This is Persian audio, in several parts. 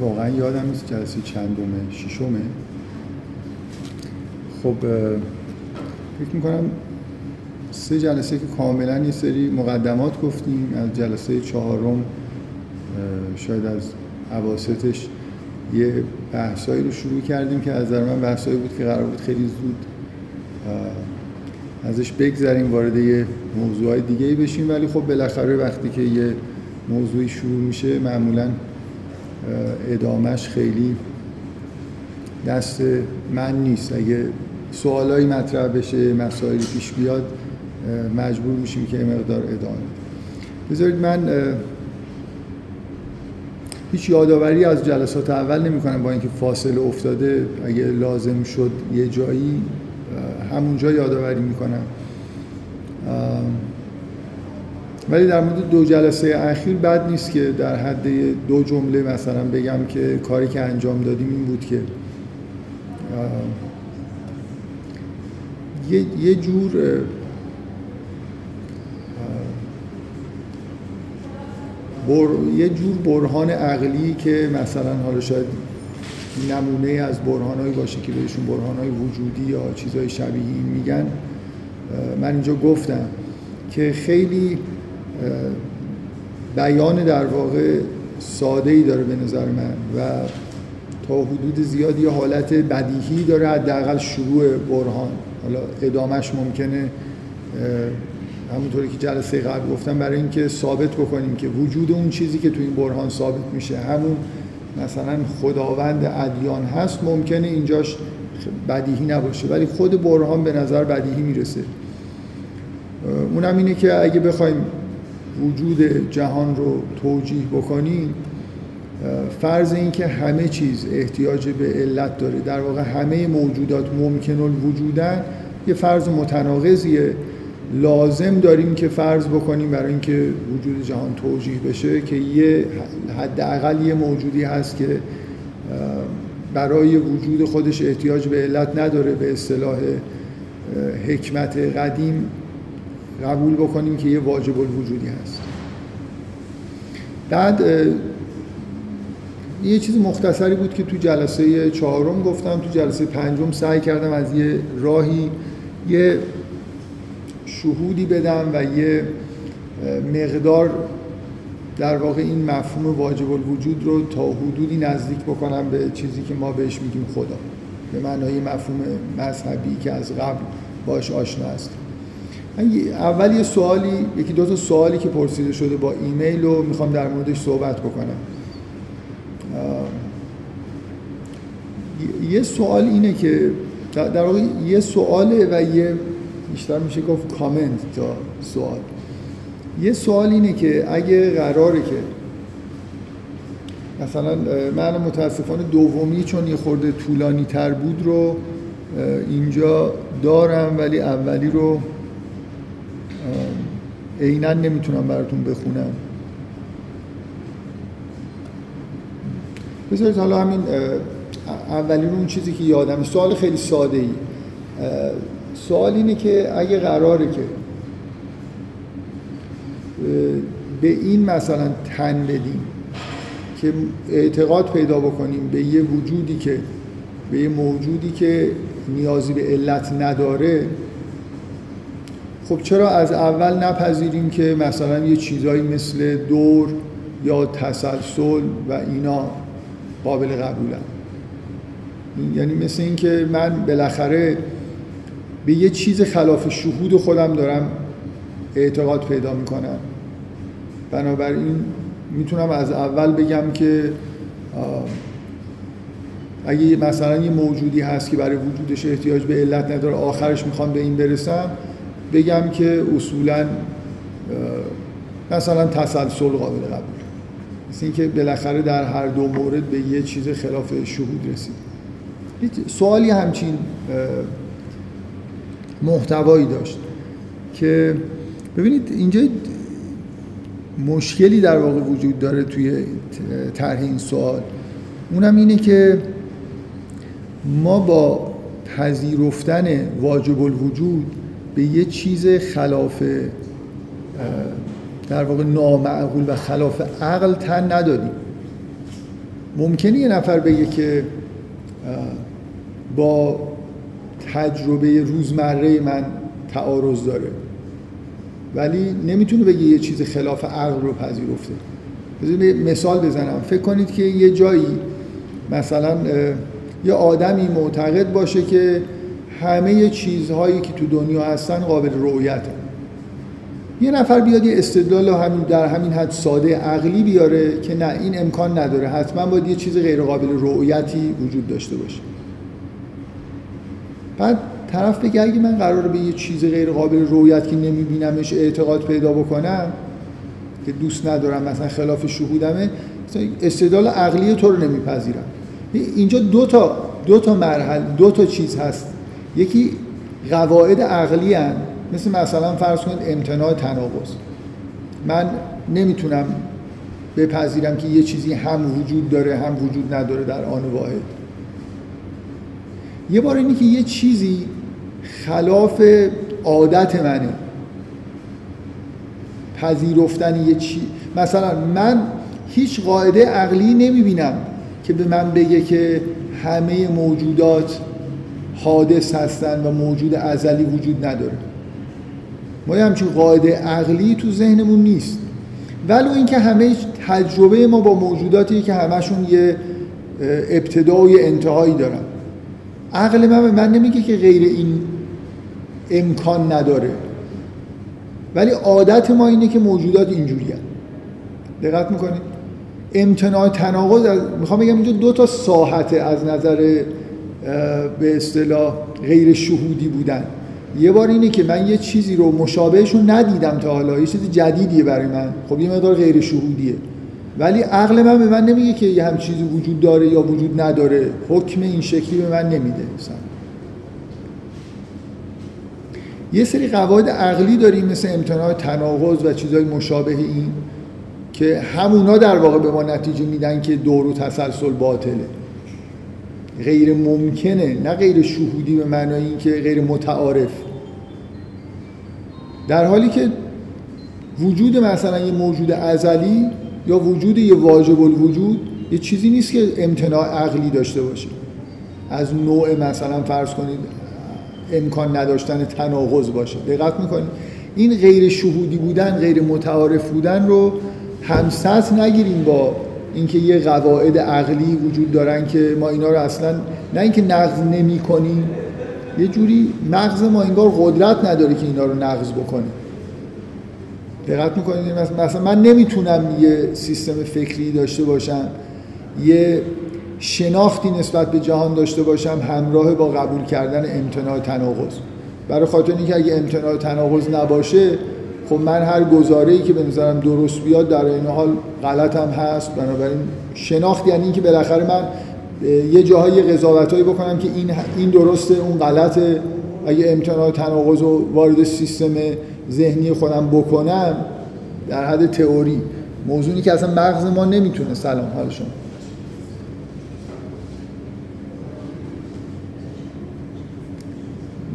واقعا یادم نیست جلسه چندمه ششمه. خب فکر می‌کنم سه جلسه که کاملا یه سری مقدمات گفتیم. از جلسه چهارم شاید از عواستش یه بحثایی رو شروع کردیم که از نظر من بحثایی بود که قرار بود خیلی زود ازش بگذریم وارد یه موضوعهای دیگه بشیم. ولی خب بالاخره وقتی که یه موضوعی شروع میشه معمولا ادامش خیلی دست من نیست. اگه سوالایی مطرح بشه مسائلی پیش بیاد مجبور میشیم که مقدار ادامه بذارید من هیچ یادآوری از جلسات اول نمی کنم با اینکه فاصله افتاده. اگه لازم شد یه جایی همونجا یادآوری می‌کنم. ولی در مورد دو جلسه اخیر بد نیست که در حد دو جمله مثلا بگم که کاری که انجام دادیم این بود که یه, یه جور بر... یه جور برهان عقلی که مثلا حالا شاید نمونه از برهانهایی باشه که بهشون برهانهای وجودی یا چیزهای شبیه این میگن من اینجا گفتم که خیلی بیان در واقع ساده ای داره به نظر من و تا حدود زیادی حالت بدیهی داره حداقل شروع برهان. حالا ادامش ممکنه همونطوری که جلسه قبل گفتم برای اینکه ثابت بکنیم که وجود اون چیزی که تو این برهان ثابت میشه همون مثلا خداوند ادیان هست ممکنه اینجاش بدیهی نباشه. ولی خود برهان به نظر بدیهی می‌رسه. اونم اینه که اگه بخوایم وجود جهان رو توجیه بکنیم فرض این که همه چیز احتیاج به علت داره. در واقع همه موجودات ممکن الوجودن یه فرض متناقضیه. لازم داریم که فرض بکنیم برای اینکه وجود جهان توجیه بشه که یه حداقل یه موجودی هست که برای وجود خودش احتیاج به علت نداره. به اصطلاح حکمت قدیم قبول بکنیم که یه واجب الوجودی هست. بعد یه چیز مختصری بود که تو جلسه چهارم گفتم تو جلسه پنجم سعی کردم از یه راهی یه شهودی بدم و یه مقدار در واقع این مفهوم واجب الوجود رو تا حدودی نزدیک بکنم به چیزی که ما بهش میگیم خدا. به معنای مفهوم مذهبی که از قبل باش آشنا است اول یه سوالی یکی دو تا سوالی که پرسیده شده با ایمیل رو می‌خوام در موردش صحبت بکنم. یه سوال اینه که در واقع یه سواله و یه بیشتر میشه گفت کامنت تا سوال. یه سوال اینه که اگه قراره که مثلا من متاسفانه دومی چون یه خورده طولانی تر بود رو اینجا دارم ولی اولی رو عینا نمی‌تونم براتون بخونم بذارید حالا همین اولین اون چیزی که یادم سوال خیلی ساده ای. سوال اینه که اگه قراره که به این مثلا تن بدیم که اعتقاد پیدا بکنیم به یه وجودی که به یه موجودی که نیازی به علت نداره خب چرا از اول نپذیریم که مثلا یه چیزایی مثل دور یا تسلسل و اینا قابل قبولن یعنی مثل اینکه من بالاخره به یه چیز خلاف شهود خودم دارم اعتقاد پیدا می‌کنم. بنابراین می‌تونم از اول بگم که اگه مثلا یه موجودی هست که برای وجودش احتیاج به علت نداره آخرش می‌خوام به این برسم بگم که اصولا مثلا تسلسل قابل قبول مثل اینکه بالاخره در هر دو مورد به یه چیز خلاف شهود رسید. سوالی همچین محتوایی داشت که ببینید اینجا مشکلی در واقع وجود داره توی طرح این سوال. اونم اینه که ما با پذیرفتن واجب الوجود به یه چیز خلاف در واقع نامعقول و خلاف عقل تن ندادیم ممکنه یه نفر بگه که با تجربه روزمره من تعارض داره ولی نمی‌تونه بگه یه چیز خلاف عقل رو پذیرفته. بذارید مثال بزنم. فکر کنید که یه جایی مثلا یه آدمی معتقد باشه که همه چیزهایی که تو دنیا هستن قابل رؤیت. یه نفر بیاد یه استدلال همین در همین حد ساده عقلی بیاره که نه این امکان نداره. حتما باید یه چیز غیر قابل رؤیتی وجود داشته باشه. بعد طرف بگه اگه من قرار به یه چیز غیر قابل رویت که نمیبینمش اعتقاد پیدا بکنم که دوست ندارم مثلا خلاف شهودمه استدلال عقلی تو رو نمیپذیرم. اینجا دو تا دو تا مرحله دو تا چیز هست. یکی قواعد عقلی هن. مثل مثلا فرض کنید امتناع تناقض. من نمی‌تونم بپذیرم که یه چیزی هم وجود داره هم وجود نداره در آن واحد. یه بار اینی که یه چیزی خلاف عادت منه. پذیرفتن یه چی مثلا من هیچ قاعده عقلی نمی‌بینم که به من بگه که همه موجودات حادث هستن و موجود ازلی وجود نداره. ما همچین قاعده عقلی تو ذهنمون نیست. ولو اینکه همه تجربه ما با موجوداتی که همشون یه ابتدا و یه انتهایی دارن. عقل من به من نمیگه که غیر این امکان نداره. ولی عادت ما اینه که موجودات اینجوری دقت می‌کنید امتناع تناقض می‌خوام بگم اینجا دو تا ساحت از نظر به اصطلاح غیر شهودی بودن. یه بار اینه که من یه چیزی رو مشابهشون ندیدم تا حالا. یه چیز جدیدیه برای من. خب یه مقدار غیر شهودیه. ولی عقل من به من نمیگه که یه هم چیزی وجود داره یا وجود نداره. حکم این شکلی به من نمیده مثلا. یه سری قواعد عقلی داریم مثل امتناع تناقض و چیزهای مشابه این که همونا در واقع به ما نتیجه میدن که دور و تسلسل باطله. غیر ممکنه نه غیر شهودی به معنای این که غیر متعارف. در حالی که وجود مثلا یه موجود ازلی یا وجود یه واجب الوجود یه چیزی نیست که امتناع عقلی داشته باشه. از نوع مثلا فرض کنید امکان نداشتن تناقض باشه. دقت می‌کنید؟ این غیر شهودی بودن غیر متعارف بودن رو همسط نگیریم با اینکه یه قواعد عقلی وجود دارن که ما اینا رو اصلا نه اینکه نقض نمی کنیم یه جوری مغز ما انگار قدرت نداره که اینا رو نقض بکنه. دقت می‌کنید؟ مثلا من نمی‌تونم یه سیستم فکری داشته باشم یه شناختی نسبت به جهان داشته باشم همراه با قبول کردن امتناع تناقض. برای خاطر اینکه اگه امتناع تناقض نباشه خب من هر گزاره ای که به نظرم درست بیاد در این حال غلط هم هست. بنابراین شناخت یعنی اینکه بالاخره من یه جاهای قضاوتایی بکنم که این این درسته اون غلطه اگه امتناع تناقض رو وارد سیستم ذهنی خودم بکنم در حد تئوری. موضوعی که اصلا مغز ما نمی‌تونه سلام حال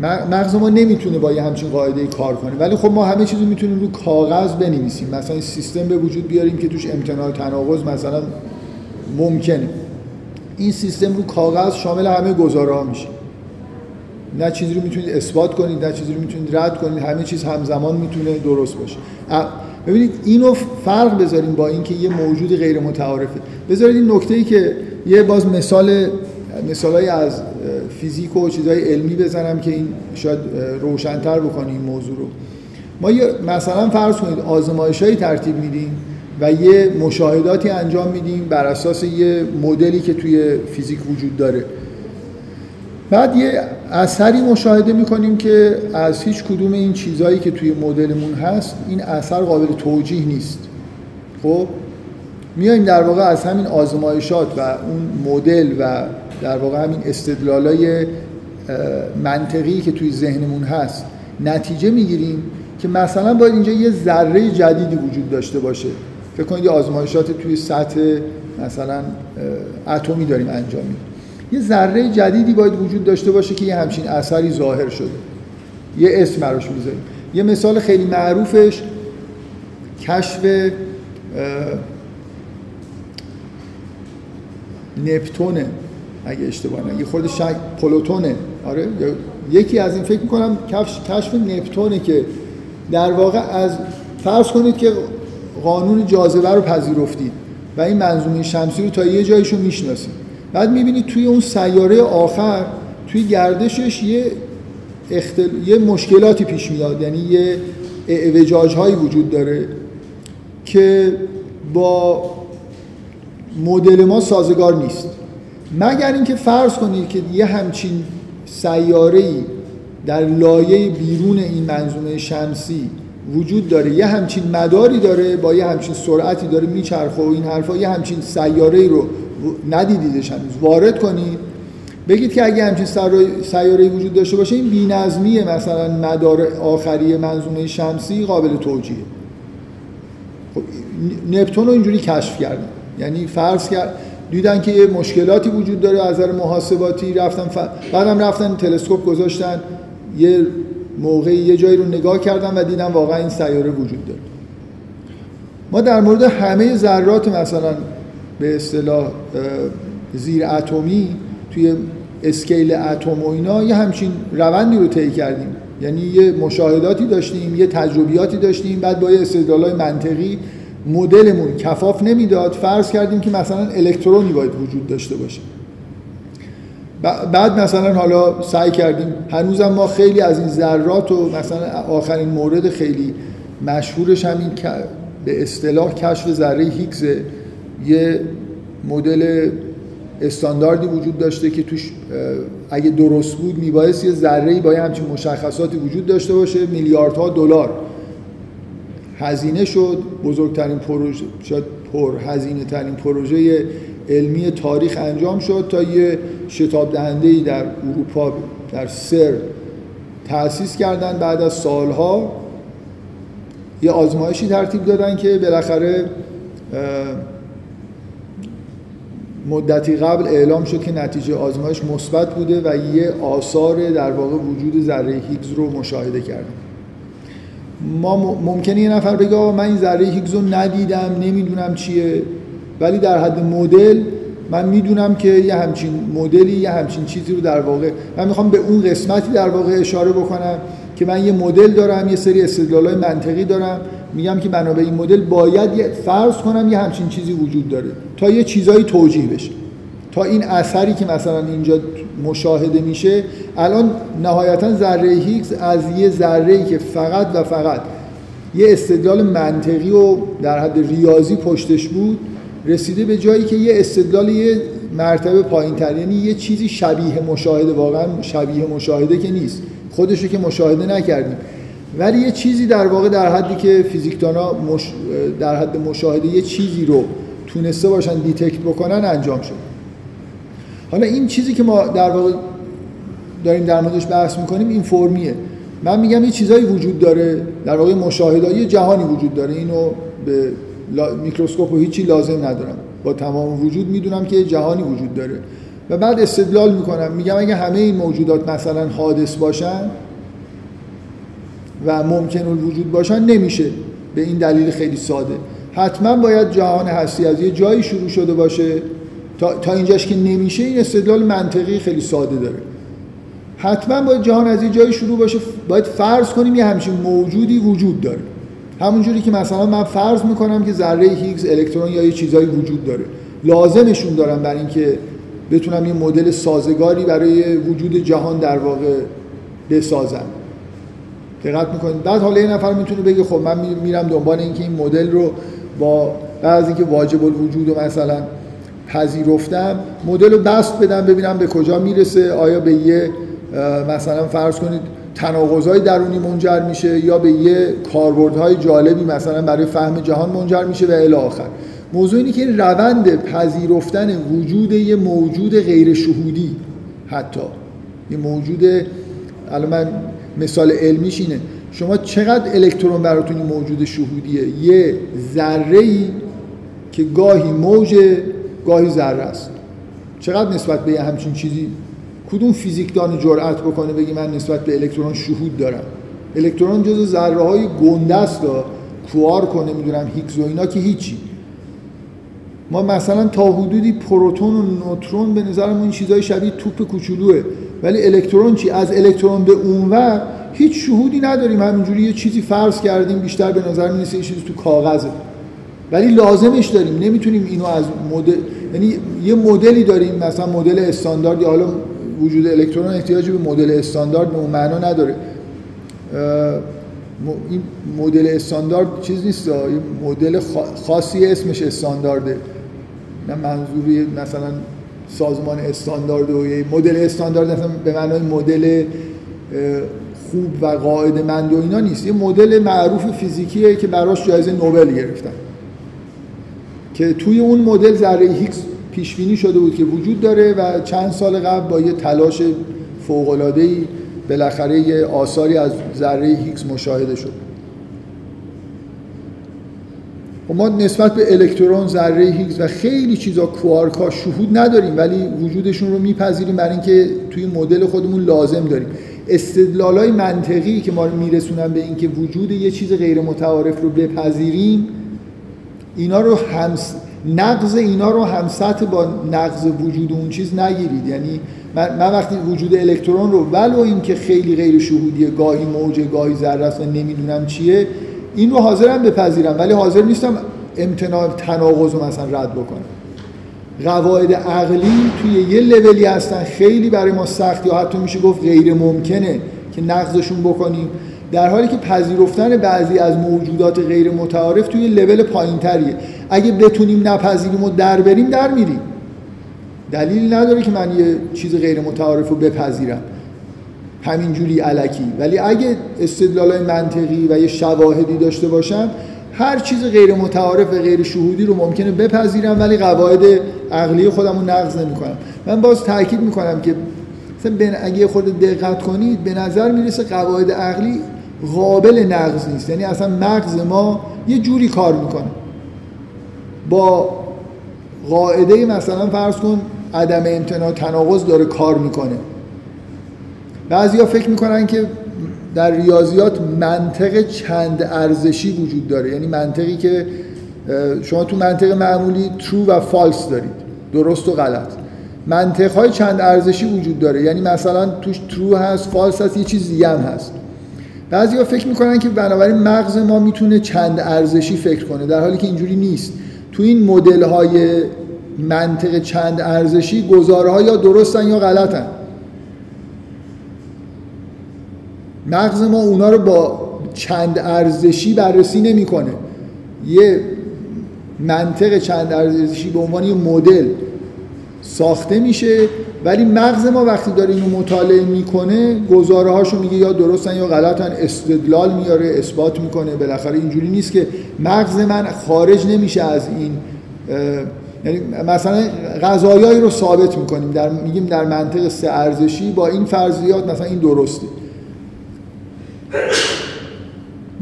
مغز ما نمی‌تونه با یه همچین قاعده کار کنه. ولی خب ما همه چیزو می‌تونیم رو کاغذ بنویسیم. مثلا سیستم به وجود بیاریم که توش امتناع تناقض مثلا ممکنه. این سیستم رو کاغذ شامل همه گزاره ها میشه. نه چیزی رو می‌تونید اثبات کنید نه چیزی رو می‌تونید رد کنید. همه چیز همزمان می‌تونه درست باشه. ببینید اینو فرق بذاریم با اینکه یه موجود غیر متعارفه بذارید این نکته ای که یه باز مثال مثالای از فیزیک و چیزهای علمی بزنم که این شاید روشنتر بکنه این موضوع رو. ما یه مثلا فرض کنید آزمایشایی ترتیب میدیم و یه مشاهداتی انجام میدیم بر اساس یه مدلی که توی فیزیک وجود داره. بعد یه اثری مشاهده می‌کنیم که از هیچ کدوم این چیزهایی که توی مدلمون هست این اثر قابل توجیه نیست. خب؟ میایم در واقع از همین آزمایشات و اون مدل و در واقع همین استدلالای منطقی که توی ذهنمون هست نتیجه می‌گیریم که مثلا باید اینجا یه ذره جدیدی وجود داشته باشه. فکر کنید یه آزمایشات توی سطح مثلا اتمی داریم انجام میدیم. یه ذره جدیدی باید وجود داشته باشه که یه همچین اثری ظاهر شده. یه اسم براش می‌ذاریم. یه مثال خیلی معروفش کشف نپتونه اگه اشتباه نگه خود شک پلوتونه. آره یکی از این فکر می‌کنم کشف, کشف نپتونه که در واقع از فرض کنید که قانون جاذبه رو پذیرفتید و این منظومه شمسی رو تا یه جایشو می‌شناسید. بعد می‌بینید توی اون سیاره آخر توی گردشش یه اختل... یه مشکلاتی پیش میاد. یعنی یه اعوجاج هایی وجود داره که با مدل ما سازگار نیست. مگر اینکه فرض کنید که یه همچین سیاره در لایه بیرون این منظومه شمسی وجود داره یه همچین مداری داره با یه همچین سرعتی داره میچرخه و این حرفا یه همچین سیاره رو ندیدیدش هنوز. وارد کنید بگید که اگه همچین سیاره وجود داشته باشه این بی‌نظمی مثلا مدار آخری منظومه شمسی قابل توجیه خب نپتون رو اینجوری کشف کردن. یعنی فرض کرد دیدن که یه مشکلاتی وجود داره از نظر محاسباتی رفتن ف... بعدم رفتن تلسکوپ گذاشتن یه موقعی یه جایی رو نگاه کردن و دیدن واقعا این سیاره وجود داره. ما در مورد همه ذرات مثلا به اصطلاح زیر اتمی توی اسکیل اتم و اینا یه همچین روندی رو طی کردیم. یعنی یه مشاهداتی داشتیم یه تجربیاتی داشتیم بعد با یه استدلالای منطقی مدلمون کفاف نمی‌داد. فرض کردیم که مثلا الکترونی باید وجود داشته باشه. بعد مثلا حالا سعی کردیم. هنوزم ما خیلی از این ذرات و مثلا آخرین مورد خیلی مشهورش همین به اصطلاح کشف ذره هیگز یه مدل استانداردی وجود داشته که توش اگه درست بود میبایست یه ذره با همچین مشخصاتی وجود داشته باشه. میلیاردها دلار. هزینه شد. بزرگترین پروژه شاید پر هزینه ترین پروژه علمی تاریخ انجام شد تا یه شتاب دهنده در اروپا در سر تأسیس کردن. بعد از سالها یه آزمایشی ترتیب دادن که بالاخره مدتی قبل اعلام شد که نتیجه آزمایش مثبت بوده و یه آثار در واقع وجود ذره هیگز رو مشاهده کردیم ما ممکنه یه نفر بگه من این ذره هیگز رو ندیدم نمی‌دونم چیه. ولی در حد مدل من می‌دونم که یه همچین مدلی یه همچین چیزی رو در واقع من می‌خوام به اون قسمتی در واقع اشاره بکنم که من یه مدل دارم یه سری استدلالای منطقی دارم. میگم که بنا به این مدل باید یه فرض کنم یه همچین چیزی وجود داره. تا یه چیزایی توجیه بشه. تا این اثری که مثلا اینجا مشاهده میشه. الان نهایتا ذره هیگز از یه ذره که فقط و فقط یه استدلال منطقی و در حد ریاضی پشتش بود رسیده به جایی که یه استدلال یه مرتبه پایین تر یعنی یه چیزی شبیه مشاهده واقعا شبیه مشاهده که نیست. خودشو که مشاهده نکردیم. ولی یه چیزی در واقع در حدی که فیزیکدانا. در حد مشاهده یه چیزی رو تونسته باشن دیتکت بکنن انجام شد. حالا این چیزی که ما در واقع داریم در موردش بحث می‌کنیم این فرمیه من میگم یه چیزایی وجود داره در واقع مشاهده جهانی وجود داره. اینو به میکروسکوپ و هیچی لازم ندارم. با تمام وجود می‌دونم که جهانی وجود داره. و بعد استدلال می‌کنم. میگم اگه همه این موجودات مثلا حادث باشن و ممکن وجود باشن نمیشه. به این دلیل خیلی ساده. حتما باید جهان هستی از یه جایی شروع شده باشه تا, تا اینجاش که نمیشه این استدلال منطقی خیلی ساده داره. حتما باید جهان از یه جایی شروع باشه باید فرض کنیم یه همچین موجودی وجود داره. همونجوری که مثلا من فرض می‌کنم که ذره هیگز الکترون یا یه چیزایی وجود داره. لازمشون دارم برای اینکه بتونم یه مدل سازگاری برای وجود جهان در واقع بسازم دقت می‌کنید؟ بعد حالا یه نفر می‌تونه بگه خب من میرم دنبال اینکه این مدل رو با بعضی اینکه واجب الوجود و مثلا پذیرفتم مدل رو بست بدم ببینم به کجا می‌رسه آیا به یه مثلا فرض کنید تناقضای درونی منجر میشه یا به یه کاربردهای جالبی مثلا برای فهم جهان منجر میشه و الی آخر. موضوع اینه که روند پذیرفتن وجود یه موجود غیر شهودی حتی. یه موجود الان من مثال علمیش اینه. شما چقدر الکترون براتون موجود شهودیه؟ یه ذره ای که گاهی موج گاهی ذره است. چقدر نسبت به همچین چیزی کدوم فیزیکدان جرأت بکنه بگی من نسبت به الکترون شهود دارم؟ الکترون جز ذره های گنده است کوار کنه می‌دونم هیگز و اینا که هیچی. ما مثلا تا حدودی پروتون و نوترون به نظرمون این چیزای شبیه توپ کوچولوه. ولی الکترون چی؟ از الکترون به اونور هیچ شهودی نداریم. همینجوری یه چیزی فرض کردیم بیشتر به نظر می‌رسه یه چیزی تو کاغذه. ولی لازمش داریم. نمی‌تونیم اینو از مدل یعنی یه مدلی داریم مثلا مدل استاندارد یا حالا وجود الکترون احتیاجی به مدل استاندارد به اون معنا نداره. این مدل استاندارد چیز نیست یه مدل خاصی اسمش استاندارده. نه منظوری مثلا سازمان استاندارد و یه مدل استاندارد مثلا به معنای مدل خوب و قاعده مند و اینا نیست. یه مدل معروف فیزیکیه که براش جایزه نوبل گرفتن. که توی اون مدل ذره هیکس پیش بینی شده بود که وجود داره و چند سال قبل با یه تلاش فوق العاده ای بالاخره یه آثاری از ذره هیکس مشاهده شد. خب ما نسبت به الکترون ذره هیگز و خیلی چیزا کوارک شهود نداریم ولی وجودشون رو میپذیریم برای اینکه توی مدل خودمون لازم داریم. استدلال های منطقی که ما رو میرسونن به اینکه وجود یه چیز غیر متعارف رو بپذیریم اینا رو همس نقض اینا رو هم سطح با نقض وجود اون چیز نگیرید. یعنی من, من وقتی وجود الکترون رو ولو این که خیلی غیر شهودیه گاهی موجه گاهی ذره است و نمی‌دونم چیه این رو حاضرم بپذیرم. ولی حاضر نیستم امتناع تناقض رو مثلا رد بکنم. قواعد عقلی توی یه لولی هستن. خیلی برای ما سخت یا حتی میشه گفت غیر ممکنه که نقضشون بکنیم. در حالی که پذیرفتن بعضی از موجودات غیر متعارف توی لول پایینتریه. اگه بتونیم نپذیریم و در بریم در میریم. دلیل نداره که من یه چیز غیر متعارف رو بپذیرم. همینجوری علکی. ولی اگه استدلال منطقی و یه شواهدی داشته باشم هر چیز غیر متعارف و غیر شهودی رو ممکنه بپذیرم ولی قواعد عقلی خودم رو نقض نمی کنم من باز تاکید می‌کنم که مثلا اگه خود دقت کنید به نظر می‌رسه قواعد عقلی قابل نقض نیست. یعنی اصلا مغز ما یه جوری کار می‌کنه. با قاعده مثلا فرض کن عدم امتناع تناقض داره کار می‌کنه. بعضیا فکر می‌کنن که در ریاضیات منطق چند ارزشی وجود داره. یعنی منطقی که شما تو منطق معمولی true و false دارید. درست و غلط. منطق های چند ارزشی وجود داره. یعنی مثلا توش true هست false هست یه چیز دیگه هم هست. بعضیا فکر می‌کنن که بنابراین مغز ما می‌تونه چند ارزشی فکر کنه در حالی که اینجوری نیست. تو این مدل های منطق چند ارزشی گزاره یا درستن یا غلطن. مغز ما اونا رو با چند ارزشی بررسی نمی‌کنه. یه منطق چند ارزشی به عنوان یه مدل ساخته میشه. ولی مغز ما وقتی داره اینو مطالعه می‌کنه گزاره هاشو میگه یا درستن یا غلطن استدلال میاره اثبات می‌کنه. بالاخره اینجوری نیست که مغز من خارج نمیشه از این یعنی مثلا غذایایی رو ثابت می‌کنیم. در میگیم در منطق سه ارزشی با این فرضیات مثلا این درسته.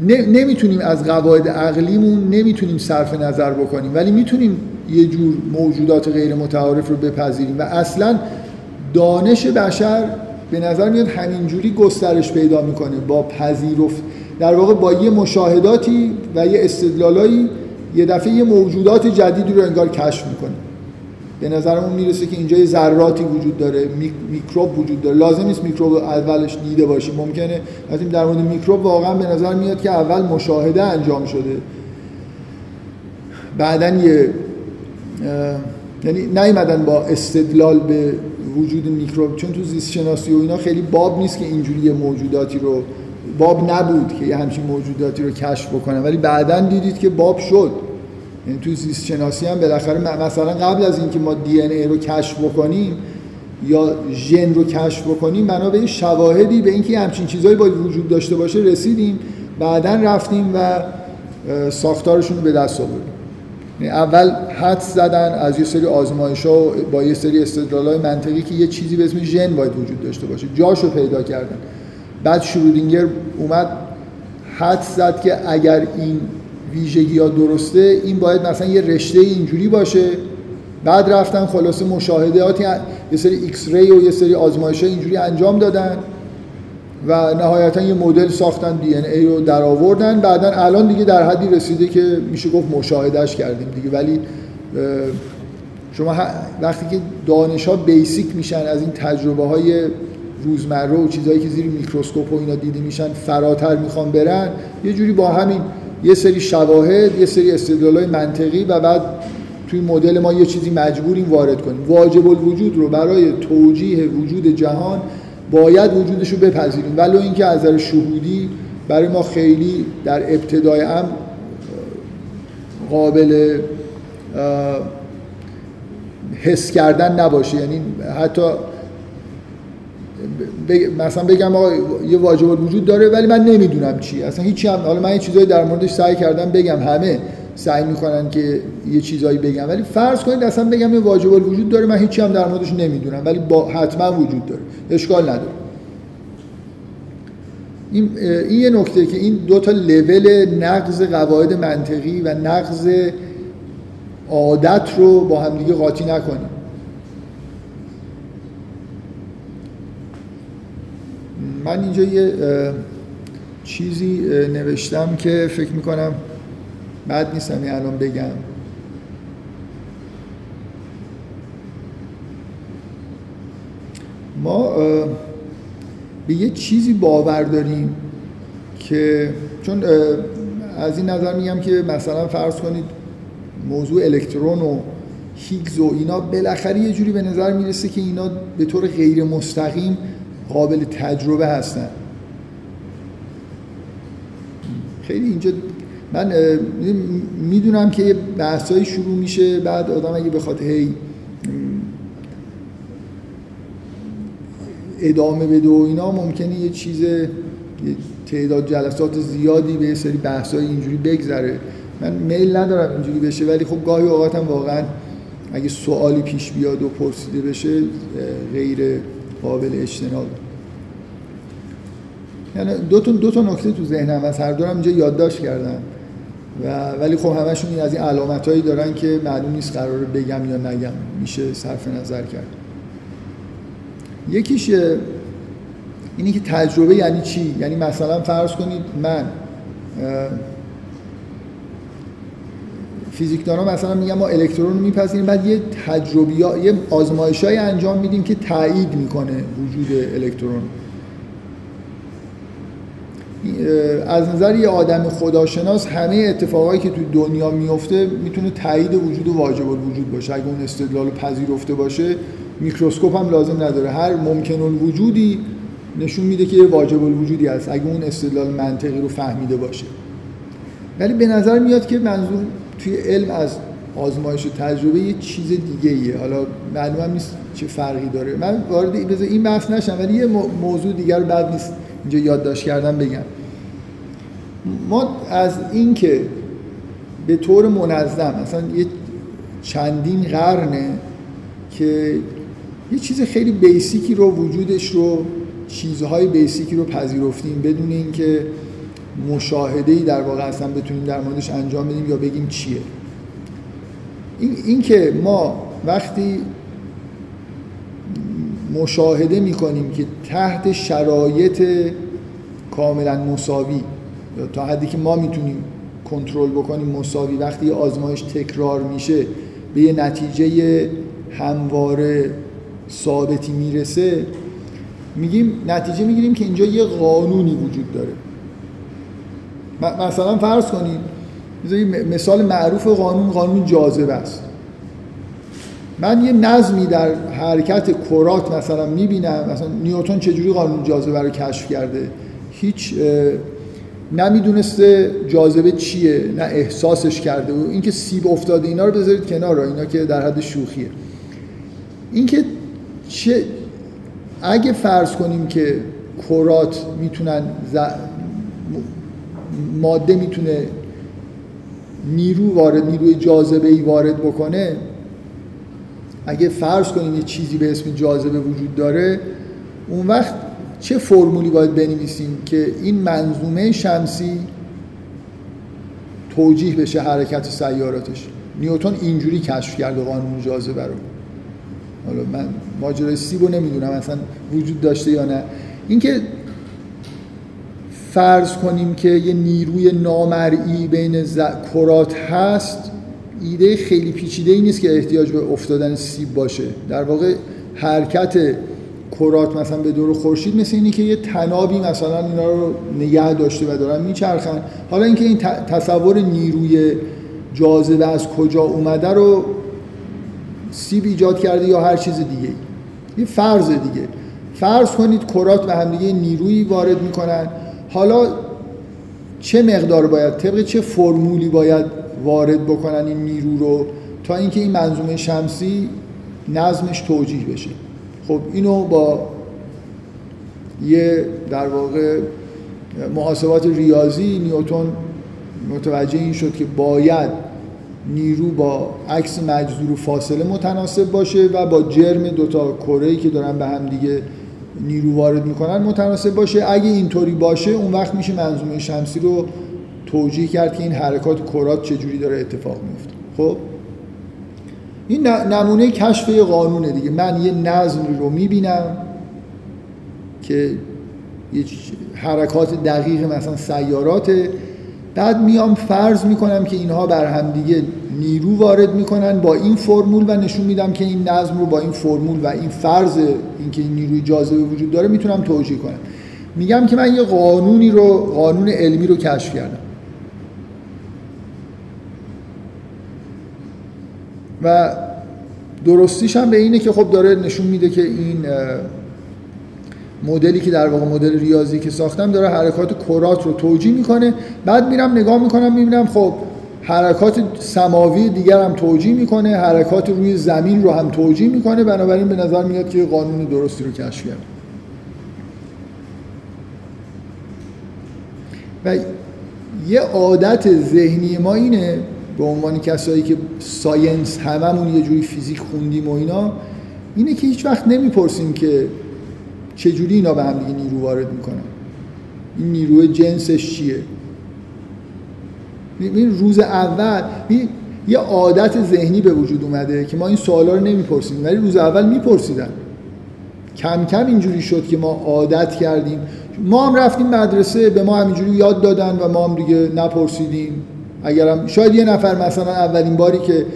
نمی‌تونیم از قواعد عقلیمون نمی‌تونیم صرف نظر بکنیم ولی می‌تونیم یه جور موجودات غیر متعارف رو بپذیریم و اصلا دانش بشر به نظر میاد همینجوری گسترش پیدا می‌کنه با پذیرفت در واقع با یه مشاهداتی و یه استدلالایی یه دفعه یه موجودات جدیدی رو انگار کشف می‌کنه. به نظرمون می‌رسه که اینجا یه ذراتی وجود داره میکروب وجود داره. لازم نیست میکروب اولش دیده باشیم. ممکنه وقتی در مورد میکروب واقعا به نظر میاد که اول مشاهده انجام شده. بعدا یه یعنی نیومدن با استدلال به وجود میکروب. چون تو زیست شناسی و اینا خیلی باب نیست که اینجوری موجوداتی رو باب نبود که یه همچین موجوداتی رو کشف بکنن ولی بعدا دیدید که باب شد. یعنی تو زیست شناسی هم بالاخره مثلا قبل از اینکه ما دی ای رو کشف بکنیم یا ژن رو کشف بکنیم به شواهدی به اینکه همچین چیزهایی باید وجود داشته باشه رسیدیم. بعدا رفتیم و ساختارشون رو به دست آوردیم. یعنی اول حد زدن از یه سری آزمایش ها با یه سری استدلال های منطقی که یه چیزی به اسم ژن باید وجود داشته باشه. جاشو پیدا کردن. بعد شرودینگر اومد حد زد که اگر این ویژگی ها درسته این باید مثلا یه رشته اینجوری باشه. بعد رفتن خلاصه مشاهداتی یه سری X-ray و یه سری آزمایش اینجوری انجام دادن و نهایتا یه مدل ساختن DNA رو در آوردن. بعدا الان دیگه در حدی رسیده که میشه گفت مشاهدهش کردیم دیگه. ولی شما وقتی که دانش ها basic میشن از این تجربه های روزمره و چیزهایی که زیر میکروسکوپ و اینا دیده میشن فراتر می‌خوان برن یه جوری با همین یه سری شواهد یه سری استدلالای منطقی و بعد توی مدل ما یه چیزی مجبوریم وارد کنیم. واجب الوجود رو برای توجیه وجود جهان باید وجودش رو بپذیریم. ولو اینکه از شهودی برای ما خیلی در ابتدای هم قابل حس کردن نباشه. یعنی حتی مثلا بگم آقا یه واجب وجود داره ولی من نمی‌دونم چی. اصلا هیچی هم حالا من یه چیزایی در موردش سعی کردم بگم. همه سعی می‌کنن که یه چیزایی بگم. ولی فرض کنید اصلا بگم یه واجب وجود داره من هیچی هم در موردش نمی‌دونم. ولی با حتما وجود داره. اشکال نداره. این, این یه نکته که این دو تا لول نقض قواعد منطقی و نقض عادت رو با هم دیگه قاطی نکنیم. من اینجا یه چیزی نوشتم که فکر می‌کنم بد نیستم الان بگم. ما به یه چیزی باور داریم که چون از این نظر میگم که مثلا فرض کنید موضوع الکترون و هیگز و اینا بالاخره یه جوری به نظر می‌رسه که اینا به طور غیر مستقیم قابل تجربه هستن. خیلی اینجا من می‌دونم که یه بحثایی شروع میشه بعد آدم اگه بخواد هی ادامه بده و اینا ممکنه یه چیز یه تعداد جلسات زیادی به یه سری بحثای اینجوری بگذره. من میل ندارم اینجوری بشه ولی خب گاهی اوقات هم واقعا اگه سوالی پیش بیاد و پرسیده بشه غیر قابل اجتناب. یعنی دو تا دو تا نکته تو ذهنم از هر دورم اینجا یادداشت کردم. و ولی خب همشون از این علامتایی دارن که معلوم نیست قراره بگم یا نگم. میشه صرف نظر کرد. یکیش اینی که تجربه یعنی چی؟ یعنی مثلا فرض کنید من فیزیکدانا مثلا میگم ما الکترون رو میپذیریم. بعد یه تجربی یه آزمایشای انجام میدیم که تایید می‌کنه وجود الکترون. از نظر یه آدم خداشناس همه اتفاقایی که تو دنیا میفته می‌تونه تایید وجود و واجب الوجود باشه. اگه اون استدلال پذیرفته باشه میکروسکوپ هم لازم نداره. هر ممکن الوجودی نشون میده که یه واجب الوجودی هست اگه اون استدلال منطقی رو فهمیده باشه. ولی به نظر میاد که منظور توی علم از آزمایش و تجربه یه چیز دیگه ایه حالا معلومم نیست چه فرقی داره. من وارد این بحث نشم ولی یه موضوع دیگر بعد نیست. اینجا یادداشت کردم بگم. ما از اینکه به طور منظم مثلا یه چندین قرنه که یه چیز خیلی بیسیکی رو وجودش رو چیزهای بیسیکی رو پذیرفتیم بدون اینکه مشاهده ای در واقع اصلا بتونیم در موردش انجام بدیم یا بگیم چیه. این, این که ما وقتی مشاهده می‌کنیم که تحت شرایط کاملا مساوی تا حدی که ما می‌تونیم کنترل بکنیم مساوی وقتی آزمایش تکرار میشه به یه نتیجه همواره ثابتی می‌رسه میگیم نتیجه می‌گیریم که اینجا یه قانونی وجود داره. مثلا فرض کنید مثال معروف قانون قانون جاذبه است. من یه نظمی در حرکت کرات مثلا می‌بینم. مثلا نیوتن چجوری قانون جاذبه رو کشف کرده؟ هیچ نمی‌دونسته جاذبه چیه نه احساسش کرده. و اینکه سیب افتاده اینا رو بذارید کنار اینا که در حد شوخیه. اینکه چه اگه فرض کنیم که کرات می‌تونن ماده می‌تونه نیرو وارد نیروی جاذبه ای وارد بکنه اگه فرض کنیم یه چیزی به اسم جاذبه وجود داره اون وقت چه فرمولی باید بنویسیم که این منظومه شمسی توجیه بشه حرکت سیاراتش؟ نیوتن اینجوری کشف کرده قانون جاذبه رو. حالا من ماجرای سیبو نمی‌دونم اصلا وجود داشته یا نه. اینکه فرض کنیم که یه نیروی نامرئی بین کرات هست ایده خیلی پیچیده ای نیست که احتیاج به افتادن سیب باشه. در واقع حرکت کرات مثلا به دور خورشید مثل اینی که یه تنابی مثلا اینا رو نگه داشته و دارن میچرخن. حالا اینکه این تصور نیروی جاذبه از کجا اومده رو سیب ایجاد کرده یا هر چیز دیگه یه فرض دیگه. فرض کنید کرات به همدیگه نیرویی وارد می‌کنن. حالا چه مقدار باید طبق چه فرمولی باید وارد بکنن این نیرو رو تا اینکه این منظومه شمسی نظمش توجیه بشه. خب اینو با یه در واقع محاسبات ریاضی نیوتون متوجه این شد که باید نیرو با عکس مجذور و فاصله متناسب باشه و با جرم دوتا کره که دارن به هم دیگه نیرو وارد می‌کنن متناسب باشه. اگه اینطوری باشه اون وقت میشه منظومه شمسی رو توجیه کرد که این حرکات کرات چجوری داره اتفاق میفته خب؟ این نمونه کشف یه قانونه دیگه. من یه نظم رو می‌بینم که یه حرکات دقیق مثلا سیاراته. بعد میام فرض می‌کنم که اینها بر هم دیگه نیرو وارد می‌کنن با این فرمول و نشون میدم که این نظم رو با این فرمول و این فرض اینکه این نیروی جاذبه وجود داره می‌تونم توجیه کنم. میگم که من یه قانونی رو قانون علمی رو کشف کردم. و درستیش هم به اینه که خب داره نشون میده که این مدلی که در واقع مدل ریاضی که ساختم داره حرکات کرات رو توجیه می‌کنه. بعد میرم نگاه می‌کنم می‌بینم خب حرکات سماوی دیگر هم توجیه می‌کنه حرکات روی زمین رو هم توجیه می‌کنه بنابراین به نظر میاد که قانون درستی رو کشف کرد و یه عادت ذهنی ما اینه به عنوان کسایی که ساینس هممون یه جوری فیزیک خوندیم و اینا اینه که هیچ وقت نمی‌پرسیم که چجوری اینا به هم دیگه نیرو وارد می‌کنن. این نیروی جنسش چیه؟ این روز اول یه عادت ذهنی به وجود اومده که ما این سوالا رو نمی‌پرسیم ولی روز اول میپرسیدن. کم کم اینجوری شد که ما عادت کردیم. ما هم رفتیم مدرسه به ما همینجوری یاد دادن و ما هم دیگه نپرسیدیم. اگرم شاید یه نفر مثلا اولین باری که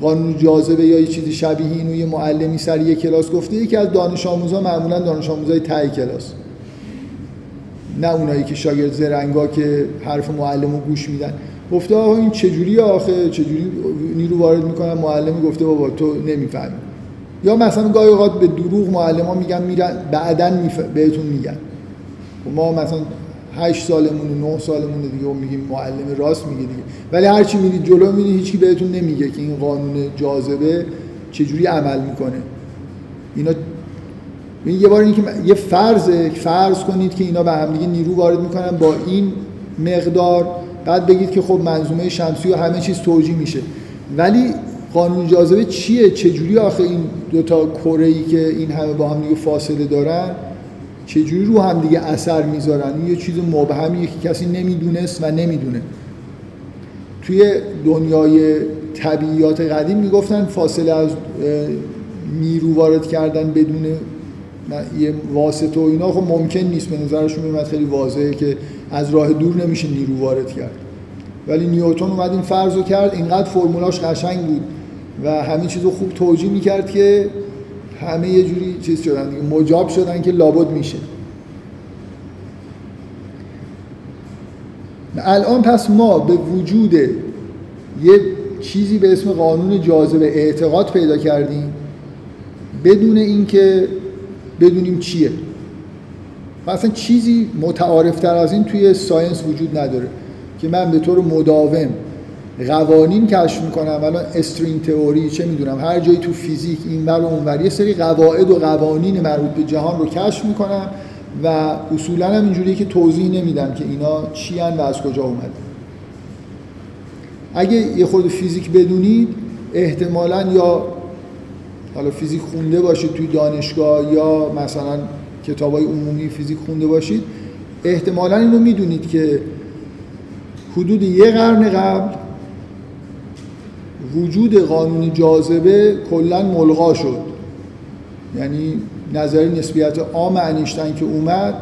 قانون جاذبه یا یه چیزی شبیه اینو یه معلمی سر یه کلاس گفته یکی از دانش آموزا معمولا دانش آموزای تای کلاس. نه اونایی که شاگرد زرنگا که حرف معلم رو گوش میدن. گفته آقا این چجوری آخه؟ چجوری نیرو وارد می‌کنن؟ معلمی گفته بابا تو نمی‌فهمی. یا مثلا گاهی اوقات به دروغ معلم ها میگن میرن بعدا بهتون میگن. ما مثلا 8 سالمون و 9 سالمون دیگه. و میگیم معلم راست میگه دیگه. ولی هر چی میرید جلو میرید هیچکی بهتون نمیگه که این قانون جاذبه چجوری عمل می‌کنه. اینا یه بار اینکه یه فرض فرض کنید که اینا به هم دیگه نیرو وارد می‌کنن با این مقدار. بعد بگید که خب منظومه شمسی و همه چیز توجیه میشه. ولی قانون جاذبه چیه؟ چجوری آخه این دوتا کره ای که این همه با هم دیگه فاصله دارن؟ چجوری رو هم دیگه اثر می‌ذارن؟ یه چیز مبهمیه که کسی نمی‌دونست و نمی‌دونه. توی دنیای طبیعیات قدیم می‌گفتن فاصله از نیرو وارد کردن بدون یه واسطه و اینا. خب ممکن نیست. به نظرشون میمد خیلی واضحه که از راه دور نمیشه نیرو وارد کرد. ولی نیوتون اومد این فرض رو کرد. اینقدر فرمولاش قشنگ بود و همین چیز رو خوب توجیه می‌کرد که همه یه جوری چیز شدن دیگه. مجاب شدن که لابد میشه. الان پس ما به وجود یه چیزی به اسم قانون جاذبه اعتقاد پیدا کردیم. بدون اینکه بدونیم چیه. اصلا چیزی متعارفتر از این توی science وجود نداره که من به طور مداوم قوانین کشف می‌کنم. الان string theory چه می‌دونم هر جایی تو فیزیک این و اونور یه سری قواعد و قوانین مربوط به جهان رو کشف می‌کنم و اصولا هم اینجوریه که توضیح نمیدم که اینا چی و از کجا اومده اگه یه خورده فیزیک بدونید احتمالا یا حالا فیزیک خونده باشید توی دانشگاه یا مثلا کتابای عمومی فیزیک خونده باشید احتمالا اینو می‌دونید که حدود یه قرن قبل وجود قانون جاذبه کلا ملغا شد. یعنی نظری نسبیت عام انیشتین که اومد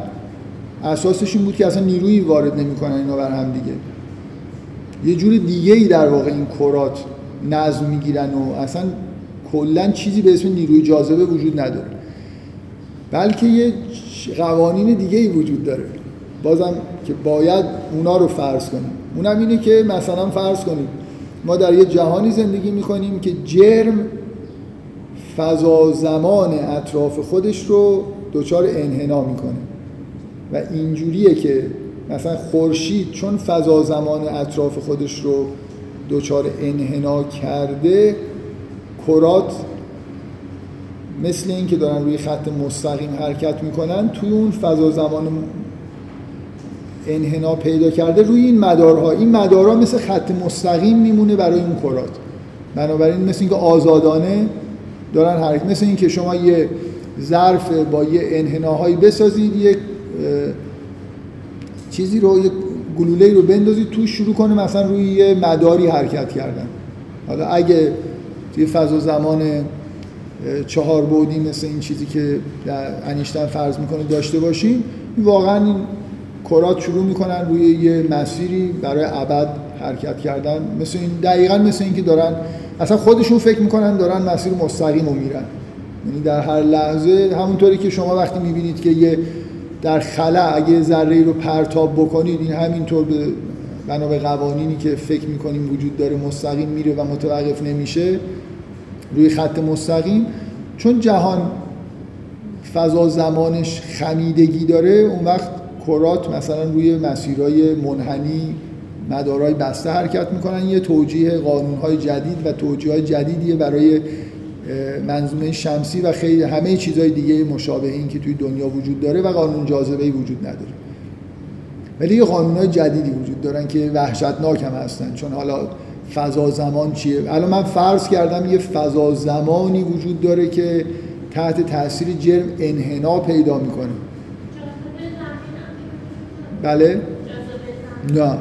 اساسش این بود که اصلا نیرویی وارد نمی‌کنن اینا بر هم دیگه. یه جور دیگه ای در واقع این کرات نظم می‌گیرن و اصلا کلا چیزی به اسم نیروی جاذبه وجود نداره. بلکه یه قوانین دیگه ای وجود داره. بازم که باید اونا رو فرض کنیم. اونم اینه که مثلا فرض کنیم ما در یه جهانی زندگی می‌کنیم که جرم فضا زمان اطراف خودش رو دچار انحنا می‌کنه. و اینجوریه که مثلا خورشید چون فضا زمان اطراف خودش رو دچار انحنا کرده کرات مثل این که دارن روی خط مستقیم حرکت می‌کنن توی اون فضا زمان انحنا پیدا کرده روی این مدارها. این مدارها مثل خط مستقیم میمونه برای اون کرات. بنابراین مثل اینکه آزادانه دارن حرکت مثل اینکه شما یه ظرف با یه انحناهایی بسازید یک چیزی رو یه گلوله رو بندازید تو شروع کنه مثلا روی یه مداری حرکت کردن. حالا اگه توی فضا زمان چهار بودی مثل این چیزی که انیشتن فرض می‌کنه داشته باشیم واقعا این کرات شروع می‌کنن روی یه مسیری برای ابد حرکت کردن. مثل این دقیقا مثل اینکه دارن اصلا خودشون فکر می‌کنن دارن مسیر مستقیم رو میرن. یعنی در هر لحظه همونطوری که شما وقتی می‌بینید که یه در خلا اگه ذره رو پرتاب بکنید این همینطور به بنا به قوانینی که فکر می‌کنیم وجود داره مستقیم میره و متوقف نمیشه روی خط مستقیم. چون جهان فضا زمانش خمیدگی داره اون وقت کرات مثلا روی مسیرهای منحنی مدارای بسته حرکت می‌کنن. یه توجیه قانونهای جدید و توجیه جدیدیه برای منظومه شمسی و خیلی همه چیزهای دیگه مشابه این که توی دنیا وجود داره و قانون جاذبه وجود نداره. ولی یه قانونهای جدیدی وجود دارن که وحشتناک هم هستن. چون حالا فضا زمان چیه؟ الان من فرض کردم یه فضا زمانی وجود داره که تحت تاثیر جرم انحنا پیدا می‌کنه. بله. نه.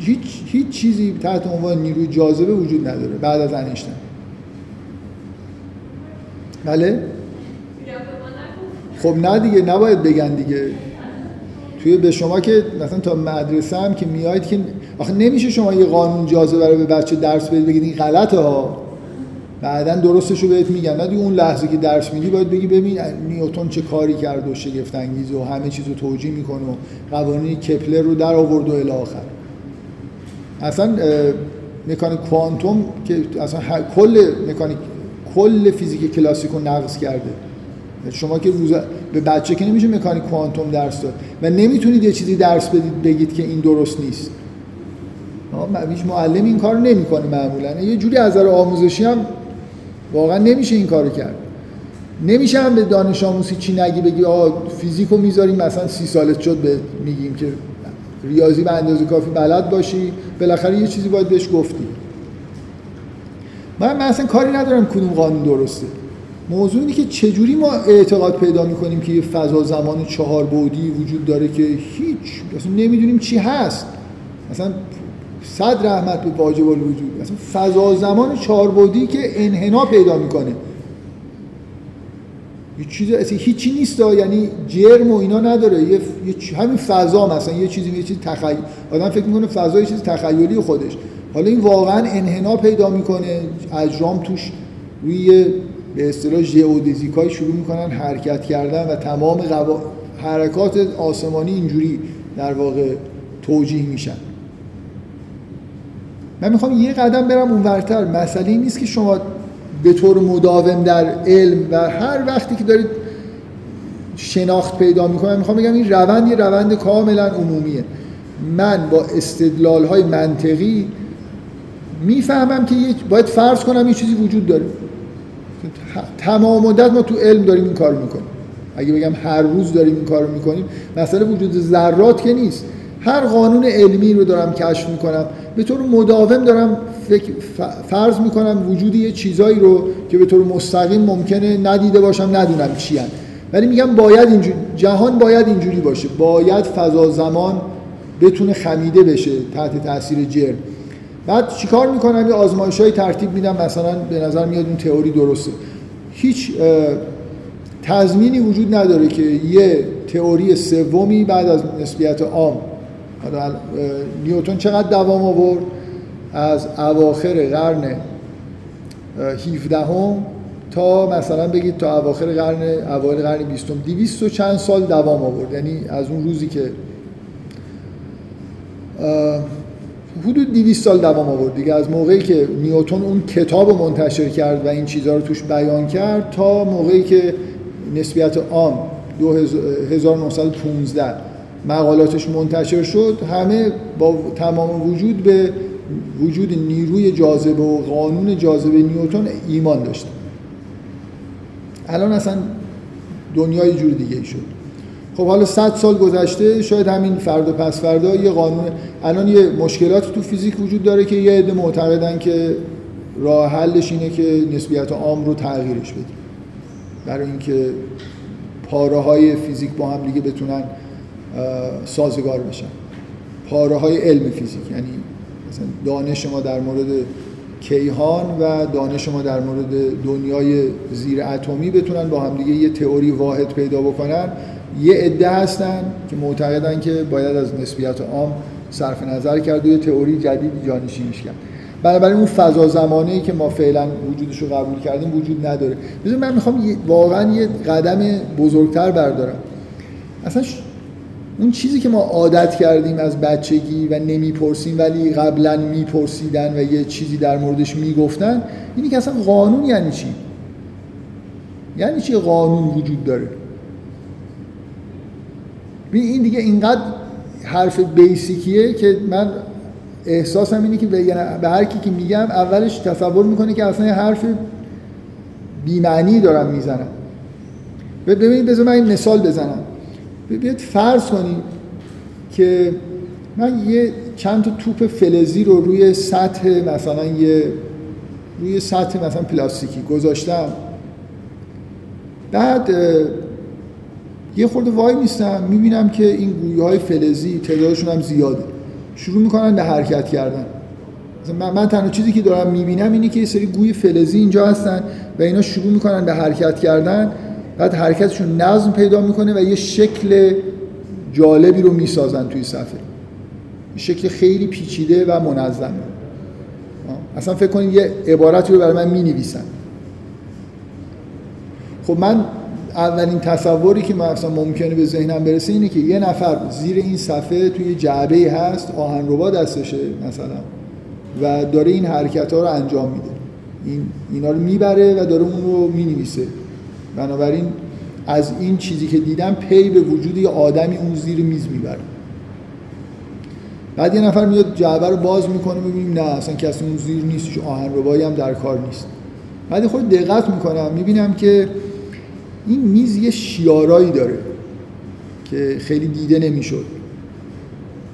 هیچ, هیچ چیزی تحت عنوان نیروی جاذبه وجود نداره بعد از انیشتن. بله؟ خب نه دیگه نباید بگن دیگه. توی به شما که مثلا تا مدرسه هم که میاید که آخه نمیشه شما یه قانون جاذبه رو به بچه درس بدید بگید این غلطه ها. بعدا درستش رو بهت میگن نه اون لحظه که درس میدی باید بگی ببین نیوتن چه کاری کرد و شگفت انگیز و همه چیز رو توجیه می‌کنه و قوانین کپلر رو در آورد و الی آخر. اصلا مکانیک کوانتوم که اصلا کل مکانیک کل فیزیک کلاسیک رو نقض کرده. شما که روز به بچه که نمیشه مکانیک کوانتوم درس داد و نمی‌تونید یه چیزی درس بدید بگید که این درست نیست. هیچ معلم این کار نمی‌کنه معمولا. یه جوری از نظر آموزشی هم واقعا نمیشه این کارو کرد. نمیشه هم به دانش آموزی چی نگی بگی آقا فیزیکو می‌ذاریم مثلا سی سالت شد به میگیم که ریاضی به اندازه کافی بلد باشی. بالاخره یه چیزی باید بهش گفتی. من, اصلا کاری ندارم کدوم قانون درسته. موضوع اینه که چجوری ما اعتقاد پیدا می‌کنیم که یه فضا زمان چهار بودی وجود داره که هیچ اصلا نمی‌دونیم چی هست. مثلا صد رحمت به واجب الوجود. مثلا فضا زمان چهار بودی که انحنا پیدا می‌کنه. یه چیز اصلا هیچی نیست یعنی جرم و اینا نداره. یه, همین فضا مثلا یه چیزی یه چیز تخیل آدم فکر می‌کنه فضا یه چیز تخیلی خودش. حالا این واقعا انحنا پیدا می‌کنه. اجرام توش روی به اصطلاح ژئودزیکای شروع می‌کنن حرکت کردن و تمام حرکات آسمانی اینجوری در واقع توجیه میشن. من می‌خوام یه قدم برم اونورتر. مسئله نیست که شما به طور مداوم در علم و هر وقتی که دارید شناخت پیدا می‌کنم می‌خوام بگم این روند یه روند کاملا عمومیه. من با استدلال های منطقی می‌فهمم که باید فرض کنم یه چیزی وجود داره. تمام مدت ما تو علم داریم این کار می‌کنیم. اگه بگم هر روز داریم این کار می‌کنیم مثلا وجود ذرات که نیست. هر قانون علمی رو دارم کشف می‌کنم. به طور مداوم دارم فرض می‌کنم وجود یه چیزایی رو که به طور مستقیم ممکنه ندیده باشم ندونم چی هن. ولی میگم باید اینجوری جهان باید اینجوری باشه. باید فضا زمان بتونه خمیده بشه تحت تاثیر جرم. بعد چیکار می‌کنم؟ یه آزمایش ترتیب میدم. مثلا به نظر میاد اون تئوری درسته. هیچ تضمینی وجود نداره که یه تئوری سومی بعد از نسبیت عام نیوتن چقدر دوام آورد؟ از اواخر قرن 17 هم تا مثلا بگید تا اواخر قرن اوایل قرن 20 200 و چند سال دوام آورد. یعنی از اون روزی که حدود 200 سال دوام آورد دیگه. از موقعی که نیوتن اون کتاب رو منتشر کرد و این چیزها رو توش بیان کرد تا موقعی که نسبیت عام 1915 مقالاتش منتشر شد همه با تمام وجود به وجود نیروی جاذبه و قانون جاذبه نیوتن ایمان داشتن. الان اصلا دنیای جور دیگه ای شد. خب حالا 100 سال گذشته شاید همین فردا پس فردا یه قانون الان یه مشکلات تو فیزیک وجود داره که یه عده معتقدن که راه حلش اینه که نسبیت عام رو تغییرش بدیم برای اینکه پاره های فیزیک با هم دیگه بتونن سازگار بشن. پاره های علم فیزیک یعنی مثلا دانش ما در مورد کیهان و دانش ما در مورد دنیای زیر اتمی بتونن با هم دیگه یه تئوری واحد پیدا بکنن. یه عده هستن که معتقدن که باید از نسبیت عام صرف نظر کرد و یه تئوری جدید جانشینش کرد. بنابراین اون فضا زمانه که ما فعلا وجودش رو قبول کردیم وجود نداره. بذار من می‌خوام واقعا یه قدم بزرگتر بردارم. اصلا اون چیزی که ما عادت کردیم از بچگی و نمی‌پرسیم ولی قبلا میپرسیدن و یه چیزی در موردش می‌گفتن اینی که اصلا قانون یعنی چی؟ یعنی چی قانون وجود داره؟ این دیگه اینقدر حرف بیسیکیه که من احساسم اینه که به هر کی که میگم اولش تصور می‌کنه که اصلا یه حرف بیمعنی دارم می‌زنم ببینید بذار من این مثال بزنم. بیاید فرض کنید که من یه چند تا توپ فلزی رو روی سطح مثلا یه روی سطح مثلا پلاستیکی گذاشتم. بعد یه خورده وای میستم می‌بینم که این گویه های فلزی تعدادشون هم زیاده. شروع می‌کنن به حرکت کردن. من, من تنها چیزی که دارم می‌بینم اینه که یه سری گوی فلزی اینجا هستن و اینا شروع می‌کنن به حرکت کردن. بعد حرکتشون نظم پیدا می‌کنه و یه شکل جالبی رو می‌سازن توی صفحه. شکل خیلی پیچیده و منظم. اصلا فکر کنید یه عبارتی رو برای من می‌نویسن. خب من اولین تصوری که مثلا ممکنه به ذهنم برسه اینه که یه نفر زیر این صفحه توی جعبه هست آهنربا دستشه مثلا و داره این حرکت ها رو انجام میده. این اینا رو می‌بره و داره اون رو می‌نویسه. بنابراین از این چیزی که دیدم پی به وجود یه آدمی اون زیر میز می‌بره. بعد یه نفر میاد جعبه رو باز می‌کنه می‌بینیم نه اصلا کسی اون زیر نیست چون آهن هم در کار نیست. بعد خود دقت می‌کنم می‌بینم که این میز یه شیارایی داره که خیلی دیده نمی‌شد.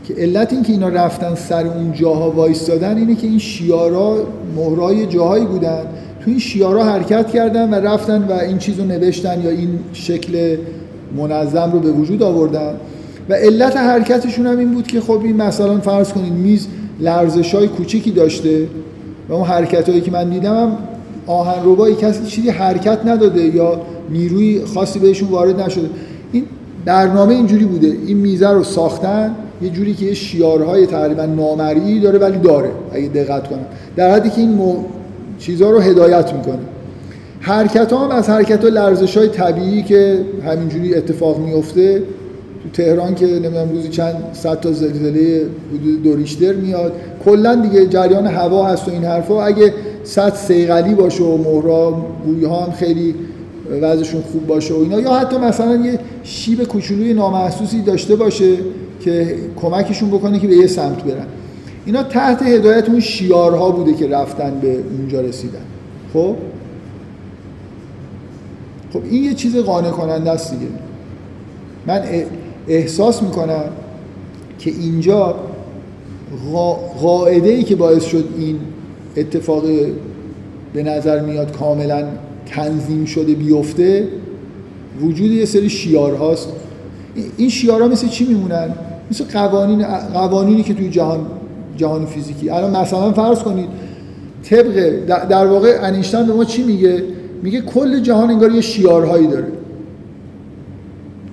که علت این که اینا رفتن سر اون جاها وایستادن اینه که این شیارا مهرای جاهایی بودن تو این شیارا حرکت کردن و رفتن و این چیز رو نوشتن یا این شکل منظم رو به وجود آوردن. و علت حرکتشون هم این بود که خب این مثلا فرض کنید میز لرزش های کوچیکی داشته و اون حرکت هایی که من دیدم هم آهن روبایی کسی چیزی حرکت نداده یا نیروی خاصی بهشون وارد نشده. این برنامه اینجوری بوده. این میزه رو ساختن یه جوری که یه شیارهای تقریبا نامرئی داره ولی داره اگه دقت کنم. در حدی که این. چیزها رو هدایت می‌کنه. حرکت هم از حرکت ها لرزش های طبیعی که همینجوری اتفاق میفته تو تهران که نمی‌دونم روزی چند صد تا زلزله حدود دوریشتر میاد. کلا دیگه جریان هوا هست و این حرفا. اگه صد سیغلی باشه و مهرا گویی ها هم خیلی وضعشون خوب باشه و اینا یا حتی مثلا یه شیب کوچولوی نامحسوسی داشته باشه که کمکشون بکنه که به یه سمت برن. اینا تحت هدایت اون شیارها بوده که رفتن به اونجا رسیدن. خب؟ خب این یه چیز قانع کننده است دیگه. من احساس می‌کنم که اینجا قاعده ای که باعث شد این اتفاق به نظر میاد کاملا تنظیم شده بیفته وجود یه سری شیار هاست این شیارها مثل چی میمونن؟ مثل قوانین قوانینی که توی جهان جهان فیزیکی. الان مثلا فرض کنید طبق در واقع انیشتن به ما چی میگه؟ میگه کل جهان انگار یه شیارهایی داره.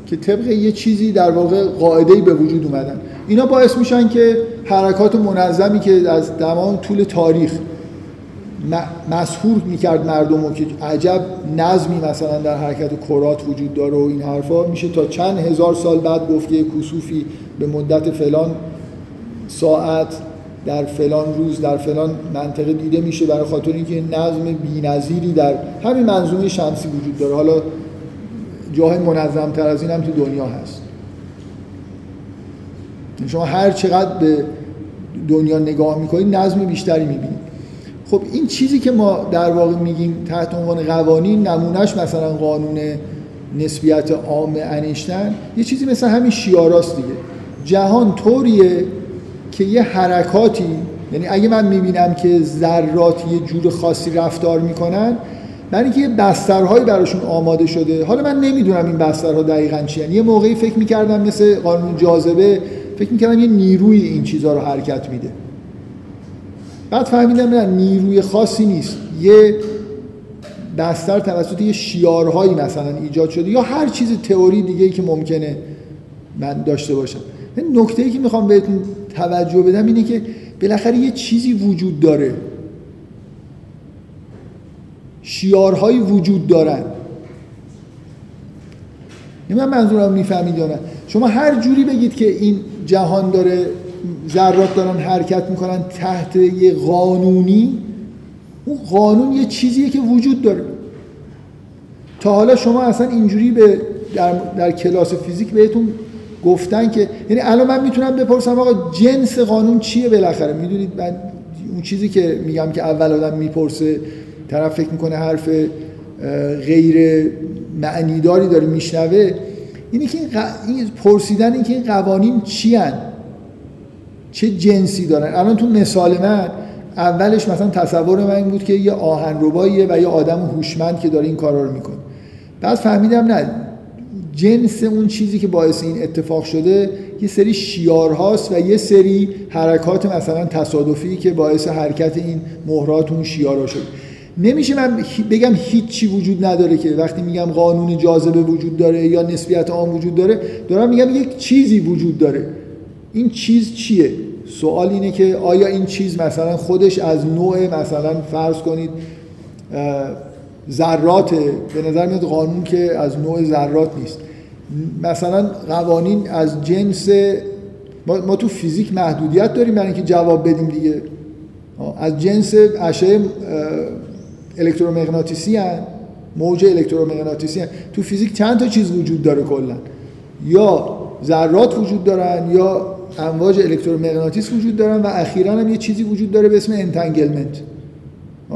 که طبق یه چیزی در واقع قاعده‌ای به وجود اومدن. اینا باعث میشن که حرکات منظمی که از تمام طول تاریخ مسهور می‌کرد مردم و که عجب نظمی مثلا در حرکت کرات وجود داره و این حرفا میشه تا چند هزار سال بعد گفت که کسوفی به مدت فلان ساعت در فلان روز در فلان منطقه دیده میشه برای خاطر اینکه نظم بی‌نظیری در همین منظومه شمسی وجود داره. حالا جاهای منظم تر از این هم تو دنیا هست. شما هر چقدر به دنیا نگاه می‌کنید نظم بیشتری می‌بینید. خب این چیزی که ما در واقع میگیم تحت عنوان قوانین نمونهش مثلا قانون نسبیت عام انیشتن یه چیزی مثل همین شیاراست دیگه. جهان طوریه که یه حرکاتی یعنی اگه من می‌بینم که ذرات یه جور خاصی رفتار می‌کنن برای اینکه یه بسترهایی براشون آماده شده. حالا من نمی‌دونم این بسترها دقیقا چی یه موقعی فکر می‌کردم مثل قانون جاذبه فکر می‌کردم یه نیروی این چیزها رو حرکت میده. بعد فهمیدم نه نیروی خاصی نیست. یه بستر توسط یه شیارهایی مثلا ایجاد شده یا هر چیز تئوری دیگه ای که ممکنه من داشته باشم. نکته ای که می‌خوام بهتون توجه بدم اینه که بالاخره یه چیزی وجود داره. شیارهایی وجود دارن. من منظورم می‌فهمید یا شما هر جوری بگید که این جهان داره ذرات دارن حرکت می‌کنن تحت یه قانونی اون قانون یه چیزیه که وجود داره. تا حالا شما اصلا اینجوری به در, در کلاس فیزیک بهتون گفتن که یعنی الان من می‌تونم بپرسم آقا جنس قانون چیه بالاخره؟ می‌دونید من اون چیزی که میگم که اول آدم می‌پرسه طرف فکر می‌کنه حرف غیر معنیداری داره میشنوه اینه که این پرسیدن این که این قوانین چی هن؟ چه جنسی دارن؟ الان تو مثال من اولش مثلا تصور من بود که یه آهنرباییه و یه آدم هوشمند که داره این کارا رو می‌کنه. بعد فهمیدم نه جنس اون چیزی که باعث این اتفاق شده یه سری شیارهاست و یه سری حرکات مثلا تصادفی که باعث حرکت این مهرات اون شیارها شد نمیشه من بگم هیچی وجود نداره که وقتی میگم قانون جاذبه وجود داره یا نسبیت عام وجود داره دارم میگم یک چیزی وجود داره. این چیز چیه؟ سوال اینه که آیا این چیز مثلا خودش از نوع مثلا فرض کنید ذرات به نظر میاد قانون که از نوع ذرات نیست. مثلا قوانین از جنس ما, تو فیزیک محدودیت داریم برای اینکه جواب بدیم دیگه. از جنس اشعه الکترومغناطیسی هن موج الکترومغناطیسی هن. تو فیزیک چند تا چیز وجود داره کلا؟ یا ذرات وجود دارن یا امواج الکترومغناطیس وجود دارن و اخیرا هم یه چیزی وجود داره به اسم entanglement.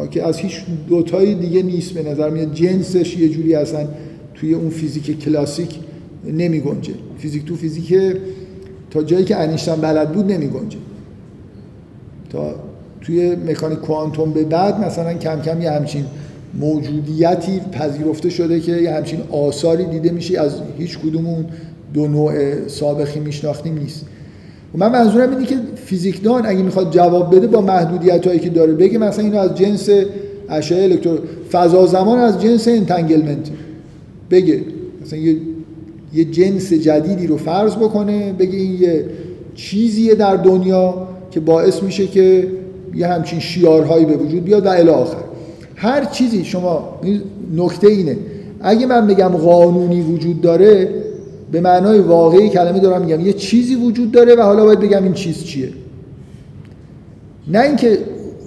که از هیچ دوتایی دیگه نیست به نظر میاد. جنسش یه جوری اصلا توی اون فیزیک کلاسیک نمی گنجه. فیزیک تو فیزیک تا جایی که انیشتن بلد بود نمی گنجه. تا توی مکانیک کوانتوم به بعد مثلا کم کم یه همچین موجودیتی پذیرفته شده که یه همچین آثاری دیده میشه. از هیچ کدومون دو نوع سابقی میشناختیم نیست. من منظورم اینه که فیزیکدان اگه می‌خواد جواب بده با محدودیت هایی که داره بگه مثلا اینو از جنس اشعه الکترو فضا زمان از جنس entanglement. بگه مثلا یه یه جنس جدیدی رو فرض بکنه بگه این یه چیزیه در دنیا که باعث میشه که یه همچین شیارهایی به وجود بیاد و الی آخر. هر چیزی شما نکته اینه. اگه من بگم قانونی وجود داره به معنای واقعی کلمه دارم میگم. یه چیزی وجود داره و حالا باید بگم این چیز چیه. نه اینکه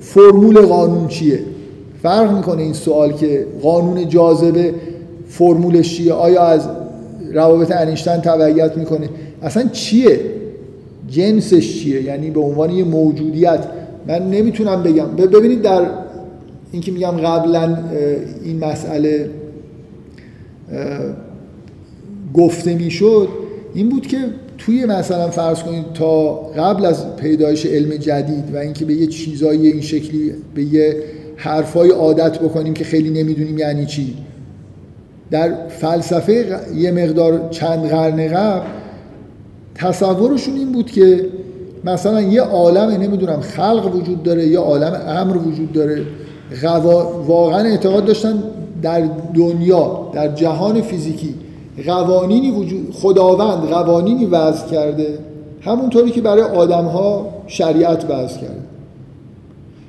فرمول قانون چیه. فرق می‌کنه این سوال که قانون جاذبه فرمولش چیه؟ آیا از روابط انیشتن تبعیت می‌کنه؟ اصلا چیه؟ جنسش چیه؟ یعنی به عنوان یه موجودیت. من نمی‌تونم بگم. ببینید در این که میگم قبلا این مسئله گفته می‌شد این بود که توی مثلا فرض کنید تا قبل از پیدایش علم جدید و اینکه به یه چیزایی این شکلی به یه حرفای عادت بکنیم که خیلی نمی‌دونیم یعنی چی. در فلسفه یه مقدار چند قرن قبل تصورشون این بود که مثلا یه عالم نمی‌دونم خلق وجود داره یه عالم امر وجود داره. واقعا اعتقاد داشتن در دنیا در جهان فیزیکی قوانینی وجود خداوند قوانینی وضع کرده همونطوری که برای آدم ها شریعت وضع کرده.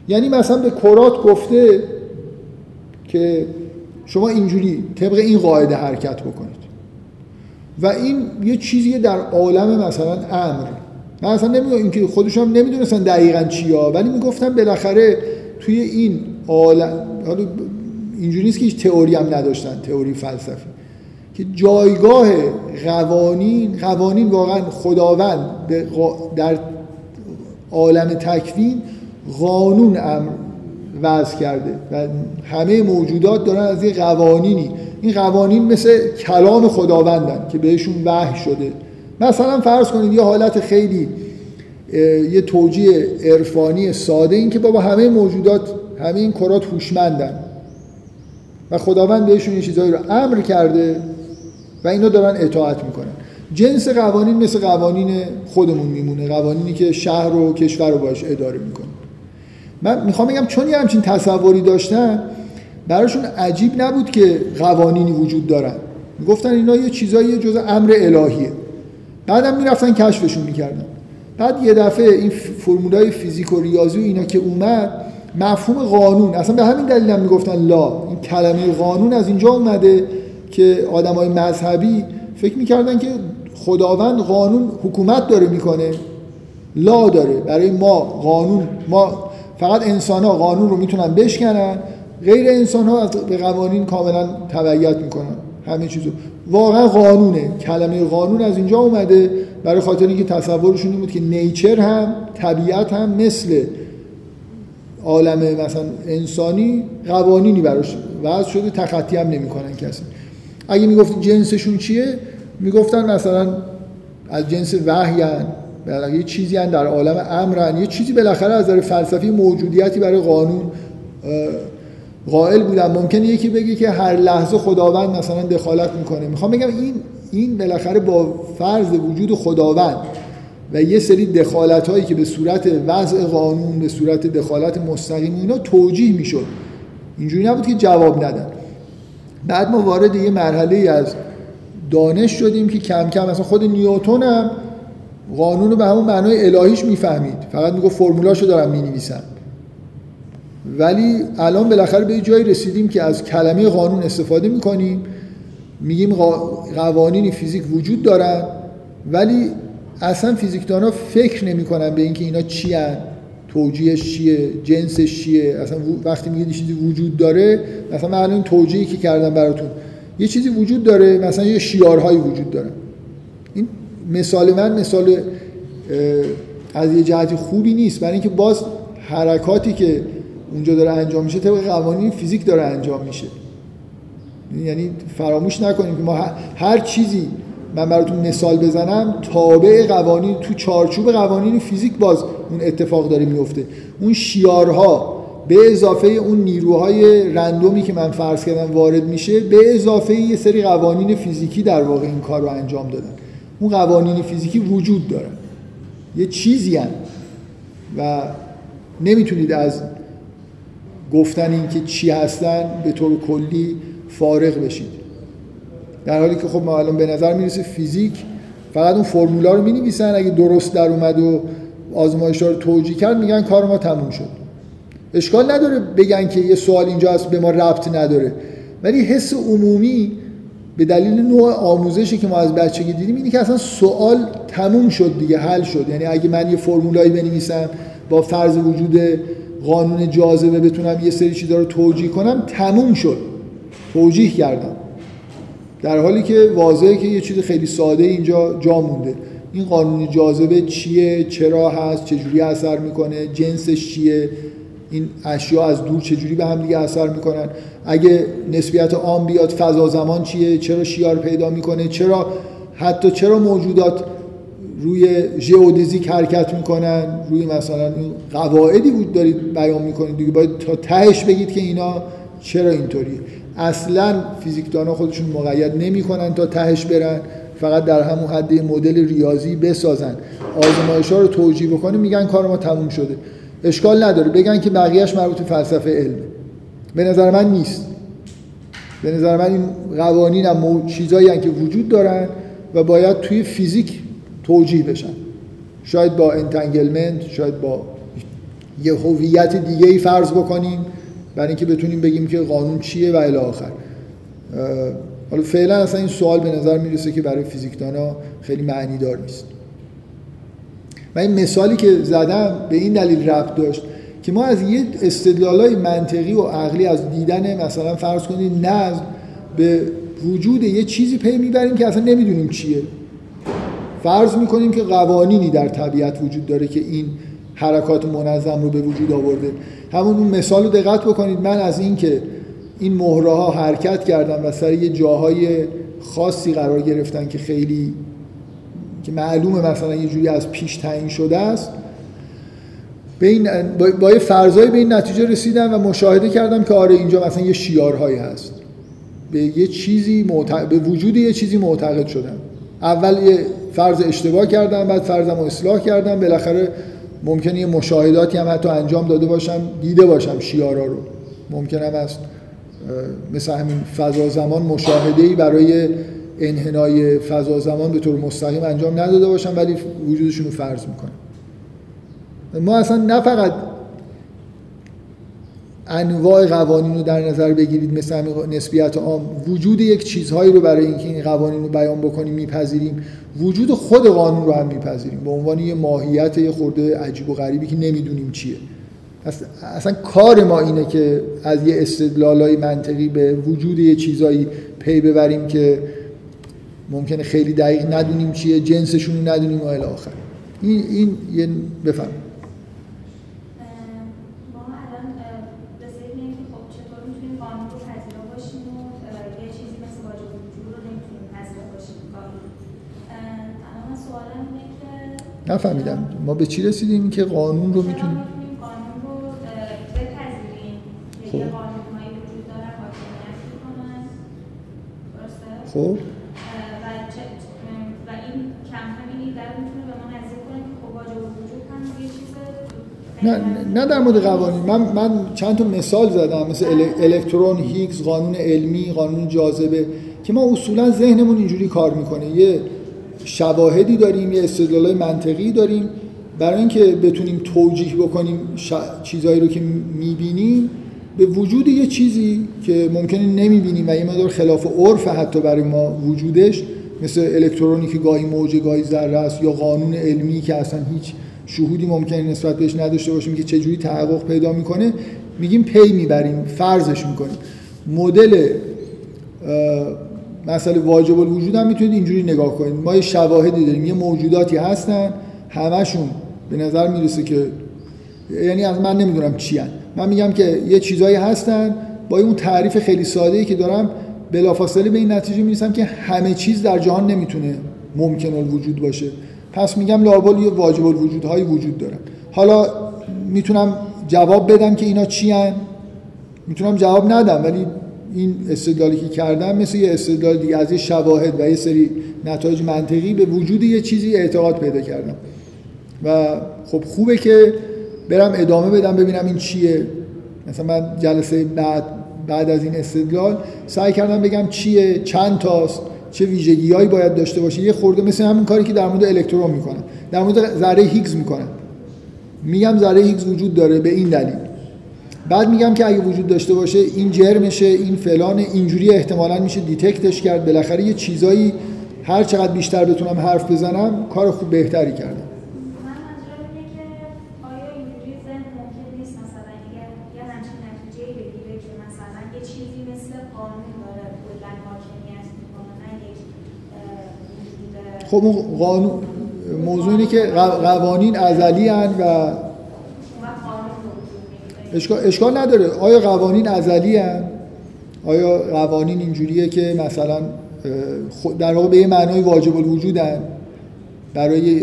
یعنی مثلا به کرات گفته که شما اینجوری طبق این قاعده حرکت بکنید. و این یه چیزیه در عالم مثلا امر. من اصلا نمی‌دونم اینکه خودشون هم نمی‌دونستن دقیقا چیا ولی می‌گفتن بالاخره توی این عالم اینجوری نیست که هیچ تئوری هم نداشتن تئوری فلسفی. که جایگاه قوانین قوانین واقعا خداوند در عالم تکوین قانون امر وضع کرده و همه موجودات دارن از یه قوانینی. این قوانین مثل کلام خداوندن که بهشون وحی شده. مثلا فرض کنید یه حالت خیلی یه توجیه عرفانی ساده این که بابا همه موجودات همه این کرات هوشمندن و خداوند بهشون این چیزایی رو امر کرده. و اینا دارن اطاعت می‌کنن. جنس قوانین مثل قوانین خودمون میمونه قوانینی که شهر و کشور رو باش اداره می‌کنه. من می‌خوام بگم چون یه همچین تصوری داشتن براشون عجیب نبود که قوانینی وجود دارن. گفتن اینا یه چیزایی جز امر الهیه. بعدم می‌رفتن کشفشون می‌کردن. بعد یه دفعه این فرمولای فیزیک و ریاضی و اینا که اومد مفهوم قانون اصلا به همین دلیل هم می‌گفتن لا این کلمه قانون از اینجا اومده که آدمای مذهبی فکر می‌کردن که خداوند قانون حکومت داره می‌کنه لا داره. برای ما قانون ما فقط انسان ها قانون رو می‌تونن بشکنن غیر انسان ها به قوانین کاملا تبعیت می‌کنن. همه چیزو. واقعا قانونه. کلمه قانون از اینجا اومده. برای خاطر اینکه تصورشون این بود که نیچر هم طبیعت هم مثل عالم مثلا انسانی قوانینی براش وضع شده تخطی هم نمی‌کنن کسی. اگه می‌گفت جنسشون چیه می‌گفتن مثلا از جنس وحیان بالاخره یه چیزی هن در عالم امرن یه چیزی بالاخره از نظر فلسفی موجودیتی برای قانون قائل بودن. ممکنه یکی بگه که هر لحظه خداوند مثلا دخالت می‌کنه. می‌خوام بگم این این بالاخره با فرض وجود خداوند و یه سری دخالت هایی که به صورت وضع قانون به صورت دخالت مستقیم اینا توجیه می‌شد. اینجوری نبود که جواب ندن. بعد ما وارد یه مرحله از دانش شدیم که کم کم مثلا خود نیوتون هم قانون رو به همون معنای الهیش می‌فهمید. فقط میگه فرمولاشو دارم می‌نویسم. ولی الان بالاخره به جایی رسیدیم که از کلمه قانون استفاده می‌کنیم. میگیم قوانین فیزیک وجود دارن ولی اصلا فیزیکدانا فکر نمی‌کنن به اینکه اینا چی هن. توجیهش چیه؟ جنسش چیه؟ اصلا وقتی میگه چیزی وجود داره مثلا من الان توجیهی که کردم براتون یه چیزی وجود داره مثلا یه شیارهایی وجود داره. این مثال من مثال از یه جهتی خوبی نیست. برای اینکه باز حرکاتی که اونجا داره انجام میشه طبق قوانین فیزیک داره انجام میشه. یعنی فراموش نکنیم که ما هر چیزی من براتون مثال بزنم تابع قوانین تو چارچوب قوانین فیزیک باز اون اتفاق داره میفته. اون شیارها به اضافه اون نیروهای رندومی که من فرض کردم وارد میشه به اضافه یه سری قوانین فیزیکی در واقع این کار رو انجام دادن. اون قوانین فیزیکی وجود دارن یه چیزی هن. و نمی‌تونید از گفتن اینکه چی هستن به طور کلی فارغ بشید. در حالی که خب ما الان به نظر می‌رسه فیزیک فقط اون فرمولا رو می‌نویسن. اگه درست در اومد و آزمایش رو توجیه کرد میگن کار ما تموم شد. اشکال نداره بگن که یه سوال اینجا هست به ما ربط نداره. ولی حس عمومی به دلیل نوع آموزشی که ما از بچگی دیدیم اینه که اصلا سوال تموم شد دیگه حل شد. یعنی اگه من یه فرمولایی بنویسم با فرض وجود قانون جاذبه بتونم یه سری چیزا رو توجیه کنم تموم شد. توجیه کردم. در حالی که واضحه که یه چیز خیلی ساده اینجا جا مونده. این قانون جاذبه چیه؟ چرا هست؟ چجوری اثر می‌کنه؟ جنسش چیه؟ این اشیا از دور چجوری به هم دیگه اثر می‌کنن؟ اگه نسبیت عام بیاد فضا زمان چیه؟ چرا شیار پیدا می‌کنه؟ چرا حتی چرا موجودات روی ژئودزیک حرکت می‌کنن؟ روی مثلا این قواعدی بود دارید بیان می‌کنید دیگه. باید تا تهش بگید که اینا چرا اینطوریه. اصلا فیزیکدانا خودشون مقید نمی‌کنن تا تهش برن فقط در همون حد مدل ریاضی بسازن. آزمایش ها رو توجیه بکنه میگن کار ما تموم شده. اشکال نداره. بگن که بقیهش مربوط به فلسفه علم. به نظر من نیست. به نظر من این قوانین هم چیزایی که وجود دارن و باید توی فیزیک توجیه بشن. شاید با entanglement شاید با یه هویت دیگه ای فرض بکنیم. برای اینکه بتونیم بگیم که قانون چیه و الی آخر. حالا فعلا اصلا این سوال به نظر می‌رسه که برای فیزیکدانا خیلی معنی دار نیست. و این مثالی که زدم به این دلیل ربط داشت که ما از یه استدلالای منطقی و عقلی از دیدن مثلا فرض کنید نظم به وجود یه چیزی پی می‌بریم که اصلا نمی‌دونیم چیه. فرض می‌کنیم که قوانینی در طبیعت وجود داره که این حرکات منظم رو به وجود آورده. همون اون مثال رو دقت بکنید. من از این که این مهره ها حرکت کردن و سر یه جاهای خاصی قرار گرفتن که خیلی که معلومه مثلا یه جوری از پیش تعیین شده است به این با, یه فرضایی به این نتیجه رسیدم و مشاهده کردم که آره اینجا مثلا یه شیارهایی هست. به یه چیزی به وجود یه چیزی معتقد شدم. اول یه فرض اشتباه کردم بعد فرضم رو اصلاح کردم. بالاخره ممکنه یه مشاهداتی هم حتی انجام داده باشم دیده باشم شیارا رو. هم از مثل همین فضا زمان مشاهده ای برای انحنای فضا زمان به طور مستقیم انجام نداده باشم ولی وجودشون رو فرض می‌کنم. ما اصلا نه فقط انواع قوانین رو در نظر بگیرید مثل نسبیت عام. وجود یک چیزهایی رو برای اینکه این قوانین رو بیان بکنیم میپذیریم. وجود خود قانون رو هم میپذیریم. به عنوان یه ماهیت یه خورده عجیب و غریبی که نمی‌دونیم چیه. اصلا کار ما اینه که از یه استدلالای منطقی به وجود یه چیزایی پی ببریم که ممکنه خیلی دقیق ندونیم چیه جنسشون ندونیم و الی آخر. این این یه بفهم نفهمیدم. ما به چی رسیدیم که قانون رو می‌تونیم؟ خب. خب. نه نه در مورد قوانین. من من چند تا مثال زدم. مثل الکترون هیگز قانون علمی قانون جاذبه که ما اصولا ذهنمون اینجوری کار می‌کنه. یه شواهدی داریم یه استدلال منطقی داریم. برای اینکه بتونیم توجیه بکنیم ش... چیزهایی رو که می‌بینیم به وجود یه چیزی که ممکنه نمی‌بینیم و یه مدار خلاف عرف حتی برای ما وجودش مثل الکترونی که گاهی موج گاهی ذره است یا قانون علمی که اصلا هیچ شهودی ممکنه نسبت بهش نداشته باشیم که چجوری تحقق پیدا می‌کنه میگیم پی می‌بریم فرضش می‌کنیم. مدل مسئله واجب الوجود هم می‌تونید اینجوری نگاه کنید ما یه شواهدی داریم یه موجوداتی هستن همشون به نظر می‌رسه که یعنی از من نمی‌دونم چی هن. من میگم که یه چیزایی هستن با اون تعریف خیلی ساده ای که دارم بلافاصله به این نتیجه می‌رسم که همه چیز در جهان نمی‌تونه ممکن الوجود باشه پس میگم لابد یه واجب الوجودهایی وجود دارن حالا می‌تونم جواب بدم که اینا چی هن؟ می‌تونم جواب ندم ولی این استدلالی که کردم مثل یه استدلال دیگه از یه شواهد و یه سری نتایج منطقی به وجود یه چیزی اعتقاد پیدا کردم. و خب خوبه که برم ادامه بدم ببینم این چیه. مثلا من جلسه بعد بعد از این استدلال سعی کردم بگم چیه چند تاست چه ویژگیهایی باید داشته باشه. یه خورده مثل همون کاری که در مورد الکترون می‌کنم. در مورد ذره هیگز می‌کنم. میگم ذره هیگز وجود داره به این دلیل. بعد میگم که اگه وجود داشته باشه این جرمشه این فلان اینجوری احتمالا میشه دیتکتش کرد. بالاخره یه چیزایی هر چقدر بیشتر بتونم حرف بزنم کار خوب بهتری کردم. خب قانون موضوع اینه که قوانین ازلی و اشکال, اشکال نداره. آیا قوانین ازلی هن؟ آیا قوانین اینجوریه که مثلا در واقع به یه معنای واجب الوجودن برای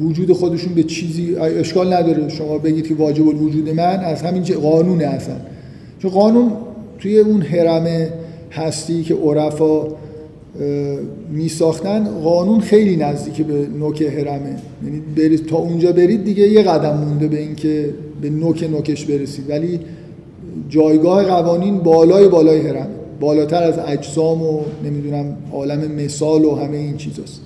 وجود خودشون به چیزی اشکال نداره شما بگید که واجب الوجود من؟ از همین قانونه اصلا. چون قانون توی اون حرم هستی که عرفا می ساختن قانون خیلی نزدیک به نوک حرمه. یعنی برید تا اونجا برید دیگه یه قدم مونده به اینکه به نوک نوکش برسید. ولی جایگاه قوانین بالای بالای هرم بالاتر از اجسام و نمی‌دونم عالم مثال و همه این چیزاست.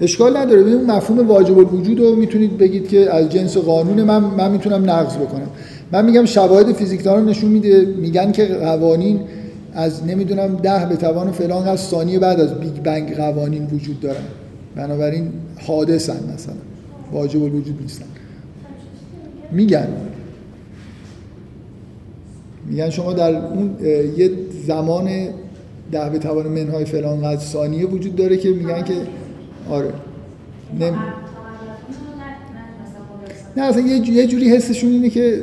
اشکال نداره. ببین مفهوم واجب الوجود رو می‌تونید بگید که از جنس قانون من من می‌تونم نقض بکنم. من میگم شواهد فیزیکدانان نشون میده میگن که قوانین از نمی‌دونم ده به توان فلان از ثانیه بعد از بیگ بنگ قوانین وجود دارن بنابراین حادثن مثلا. واجب الوجود نیستن. میگن. میگن شما در اون یه زمان ده به توان منهای فلان قد ثانیه وجود داره که میگن که آره. نم... نه اصلا یه جوری حسشون اینه که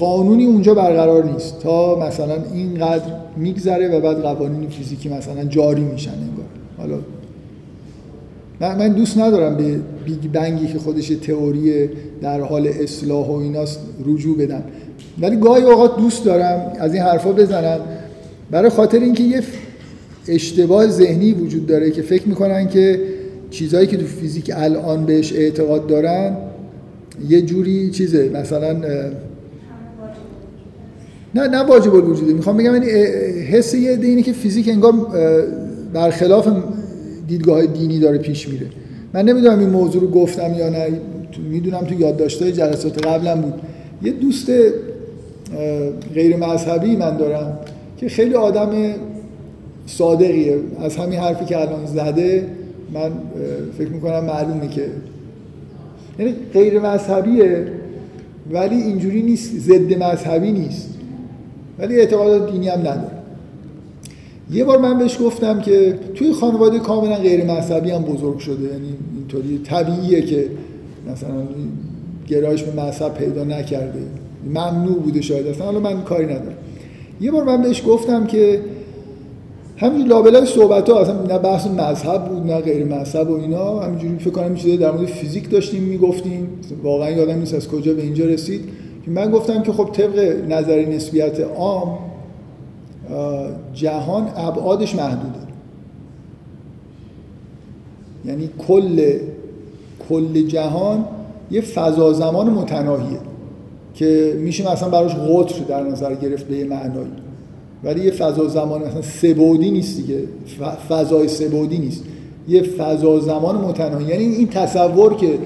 قانونی اونجا برقرار نیست تا مثلا اینقدر میگذره و بعد قوانین فیزیکی مثلا جاری میشن انگار. حالا من دوست ندارم به بیگ بنگی که خودش تئوری در حال اصلاح و ایناست رجوع بدم ولی گاهی اوقات دوست دارم از این حرفا بزنم برای خاطر اینکه یه اشتباه ذهنی وجود داره که فکر می‌کنن که چیزهایی که تو فیزیک الان بهش اعتقاد دارن یه جوری چیزه مثلا نه نه واجب الوجوده می‌خوام بگم یعنی حس یه اینه که فیزیک انگار برخلاف دیدگاه دینی داره پیش میره. من نمی‌دونم این موضوع رو گفتم یا نه. می‌دونم تو یادداشت‌های جلسات قبلم بود. یه دوست غیر مذهبی من دارم که خیلی آدم صادقیه. از همین حرفی که الان زده من فکر می‌کنم معلومه که یعنی غیر مذهبیه ولی اینجوری نیست. ضد مذهبی نیست. ولی اعتقادات دینی هم نداره. یه بار من بهش گفتم که توی خانواده کاملا غیر مذهبی هم بزرگ شده. یعنی اینطوری طبیعیه که مثلا گرایش به مذهب پیدا نکرده. ممنوع بوده شاید. اصلا حالا من کاری ندارم. یه بار من بهش گفتم که همین لابلای صحبت ها اصلا نه بحث مذهب بود نه غیر مذهب و اینا. همینجوری فکر کنم چیزایی در مورد فیزیک داشتیم می‌گفتیم. واقعا یادم نیست از کجا به اینجا رسید. که من گفتم که خب طبق نظر نسبیت عام جهان ابعادش محدوده. یعنی کل کل جهان یه فضا زمان متناهیه که میشه مثلا براش قطر در نظر گرفت به یه معنایی. ولی یه فضا زمان مثلا سبودی نیست دیگه. فضای سبودی نیست. یه فضا زمان متناهی. یعنی این تصور که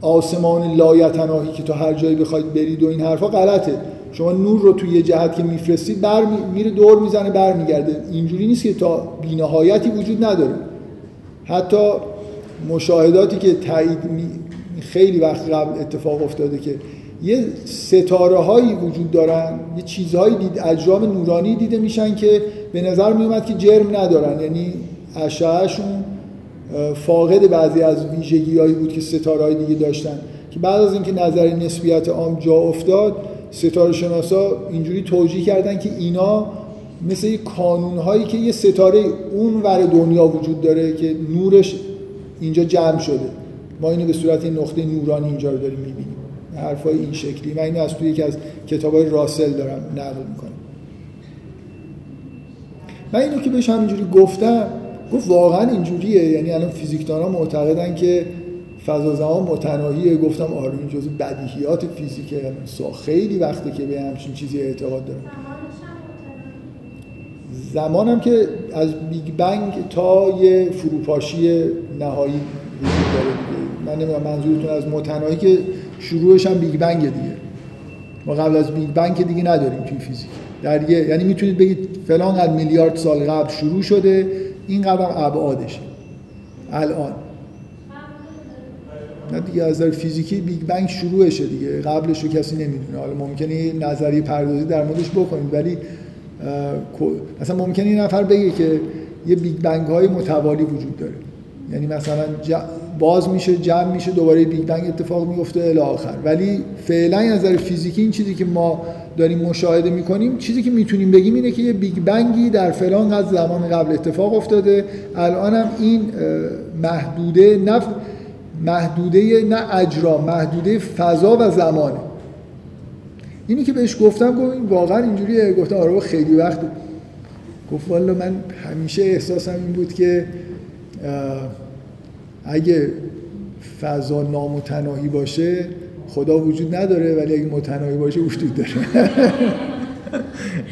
آسمان لایتناهی که تو هر جایی بخواید برید و این حرفا غلطه. شما نور رو توی یه جهت که میفرستید بر میره دور می‌زنه برمیگرده. اینجوری نیست که تا بینهایتی وجود نداره. حتی مشاهداتی که تایید خیلی وقت قبل اتفاق افتاده که یه ستاره هایی وجود دارن یه چیزهایی دید اجرام نورانی دیده میشن که به نظر میومد که جرم ندارن. یعنی اشعهشون فاقد بعضی از ویژگی هایی بود که ستاره دیگه داشتن. که بعد از اینکه نظر نسبیت عام جا افتاد ستاره شناسا اینجوری توجیه کردن که اینا مثل یه کانون هایی که یه ستاره اون ور دنیا وجود داره که نورش اینجا جمع شده. ما اینو به صورت نقطه نورانی اینجا رو داریم می‌بینیم. حرفای این شکلی. من اینو از توی یکی از کتابای راسل دارم نقل می‌کنم. من اینو که بهش همینجوری گفتم گفت واقعا اینجوریه. یعنی الان فیزیکدانا معتقدن که فضا زمان متناهیه. گفتم آره این جزء بدیهیات فیزیکه. خیلی وقته که به همچین چیزی اعتقاد دارم. زمانم که از Big Bang تا یه فروپاشی نهایی وجود داره من نمی‌دونم منظورتون از متناهی که شروعش هم Big Bang دیگه. ما قبل از Big Bang دیگه نداریم توی فیزیک. در یه یعنی می‌تونید بگید فلان از میلیارد سال قبل شروع شده. این قدم ابعادشه. الان. نه دیگه از نظر فیزیکی Big Bang شروعشه دیگه. قبلش رو کسی نمی‌دونه. حالا ممکنه نظریه پردازی در موردش بکنید ولی مثلا ممکنه این نفر بگه که یه Big Bang های متوالی وجود داره. یعنی مثلا باز میشه جمع میشه دوباره Big Bang اتفاق میفته الی آخر. ولی فعلا از نظر فیزیکی این چیزی که ما داریم مشاهده می‌کنیم چیزی که می‌تونیم بگیم اینه که یه Big Bang ی در فلان قد زمان قبل اتفاق افتاده. الان هم این محدوده نه محدوده نه اجرا محدوده فضا و زمانه. اینی که بهش گفتم گفت واقعا اینجوریه. گفتم آره خیلی وقت گفت والا من همیشه احساسم این بود که اگه فضا نامتناهی باشه خدا وجود نداره ولی اگه متناهی باشه وجود داره.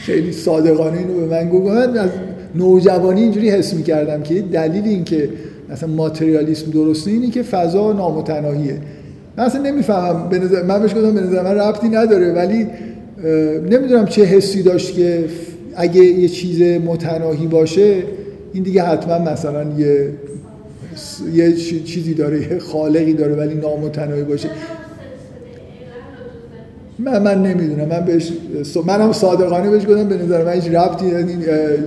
خیلی صادقانه اینو به من گفت. من از نوجوانی اینجوری حس می‌کردم که دلیل این که اصلا ماتریالیسم درسته اینه که فضا نامتناهیه. من اصلا نمی‌فهمم. به نظر من بهش گفتم به نظر من ربطی نداره ولی نمی‌دونم چه حسی داشت که اگه یه چیز متناهی باشه این دیگه حتما مثلا یه یه چیزی داره یه خالقی داره ولی نامتناهی باشه. من من نمی‌دونم. من بهش منم صادقانه بهش گفتم به نظر من هیچ ربطی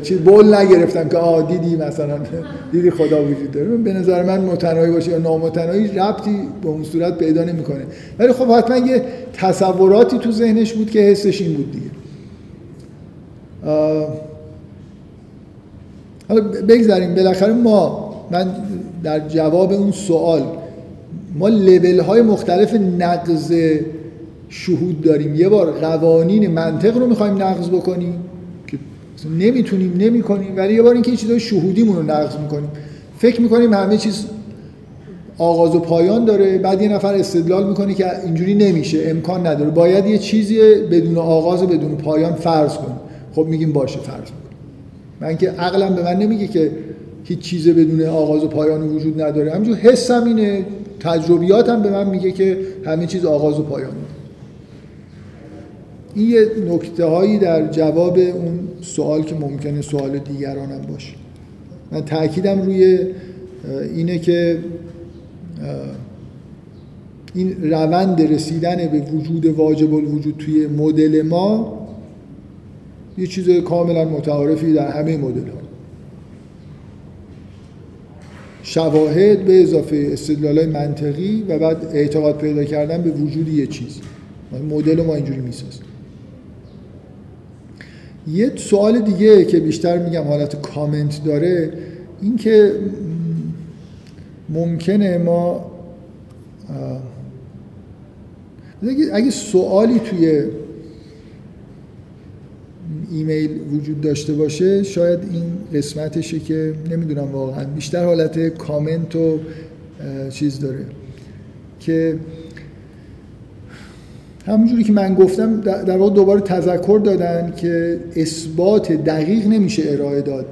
چیز بول نگرفتم که آ دیدی مثلا دیدی خدا وجود داره. به نظر من متناهی باشه یا نامتناهی ربطی به اون صورت پیدا نمی‌کنه. ولی خب حتما یه تصوراتی تو ذهنش بود که حسش این بود دیگه. حالا بگذاریم. بالاخره ما من در جواب اون سوال ما لبل های مختلف نقض شهود داریم. یه بار قوانین منطق رو می‌خوایم نقض بکنیم که نمی‌تونیم نمی‌کنیم ولی یه بار اینکه یه چیزای شهودیمون رو نقض می‌کنیم. فکر می‌کنیم همه چیز آغاز و پایان داره. بعد یه نفر استدلال می‌کنه که اینجوری نمیشه امکان نداره. باید یه چیزی بدون آغاز و بدون پایان فرض کنیم. خب میگیم باشه فرض کنیم. من که عقلم به من نمیگه که هیچ چیز بدون آغاز و پایان وجود نداره. همینجور حسم اینه. تجربیاتم به من میگه که همه چیز آغاز و پایان. داره این یه نکته هایی در جواب اون سوال که ممکنه سوال دیگرانم باشه. من تاکیدم روی اینه که این روند رسیدن به وجود واجب الوجود توی مدل ما یه چیز کاملا متعارفی در همه مدل ها شواهد به اضافه استدلال منطقی و بعد اعتقاد پیدا کردن به وجود یه چیز. مدل ما اینجوری می‌سازیم یه سوال دیگه که بیشتر میگم حالت کامنت داره این که ممکنه ما اگه سوالی توی ایمیل وجود داشته باشه شاید این قسمتشه که نمی‌دونم واقعا بیشتر حالت کامنت و چیز داره که همونجوری که من گفتم در واقع دوباره تذکر دادن که اثبات دقیق نمیشه ارائه داد.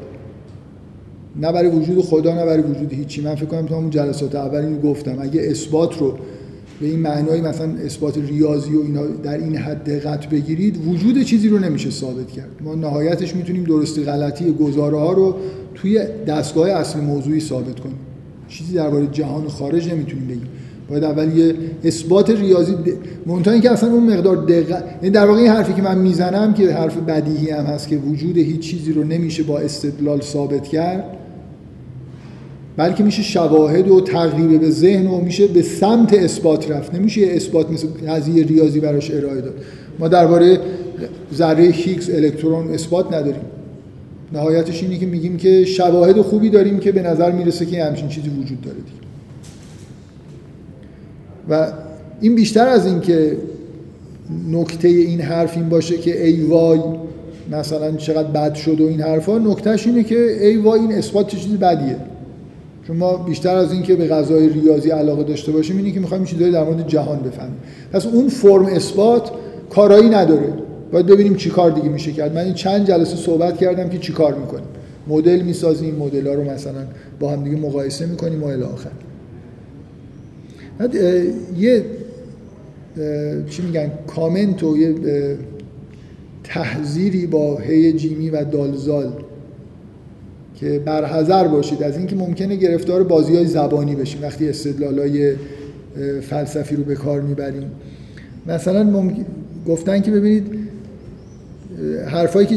نه برای وجود خدا نه برای وجود هیچی. من فکر کنم تو همون جلسات اول اینو گفتم. اگه اثبات رو به این معنای مثلا اثبات ریاضی و اینا در این حد دقت بگیرید وجود چیزی رو نمیشه ثابت کرد. ما نهایتش می‌تونیم درستی غلطی گزاره ها رو توی دستگاه اصلی موضوعی ثابت کنیم. چیزی درباره جهان خارج نمی‌تونیم بگیم. باید اول یه اثبات ریاضی منتها اینکه اصلا اون مقدار دقت یعنی در واقع این حرفی که من می‌زنم که حرف بدیهی هم هست که وجود هیچ چیزی رو نمیشه با استدلال ثابت کرد بلکه میشه شواهد و تقریب به ذهن و میشه به سمت اثبات رفت. نمیشه یه اثبات مثل قضیه ریاضی براش ارائه داد. ما درباره ذره هیگز الکترون اثبات نداریم. نهایتش اینه که میگیم که شواهد خوبی داریم که به نظر می‌رسه که همچین چیزی وجود داره دیگه. و این بیشتر از این که نکته این حرف این باشه که ای وای مثلا چقدر بد شد و این حرفا نکتهش اینه که ای وای این اثبات چه چیزی بدیه. چون ما بیشتر از این که به غذای ریاضی علاقه داشته باشیم اینه که می‌خوایم چیزایی در مورد جهان بفهمیم. پس اون فرم اثبات کارایی نداره. باید ببینیم چی کار دیگه میشه کرد. من این چند جلسه صحبت کردم که چی کار می‌کنیم. مدل می‌سازیم مدل ها رو مثلا با هم دیگه مقایسه می‌کنیم و الی آخر. یه چی میگن کامنت و یه تحذیری با هی جیمی و دالزال که برحضر باشید. از اینکه ممکنه گرفتار بازی های زبانی بشیم وقتی استدلال های فلسفی رو به کار می‌بریم. مثلا گفتن که ببینید حرفایی که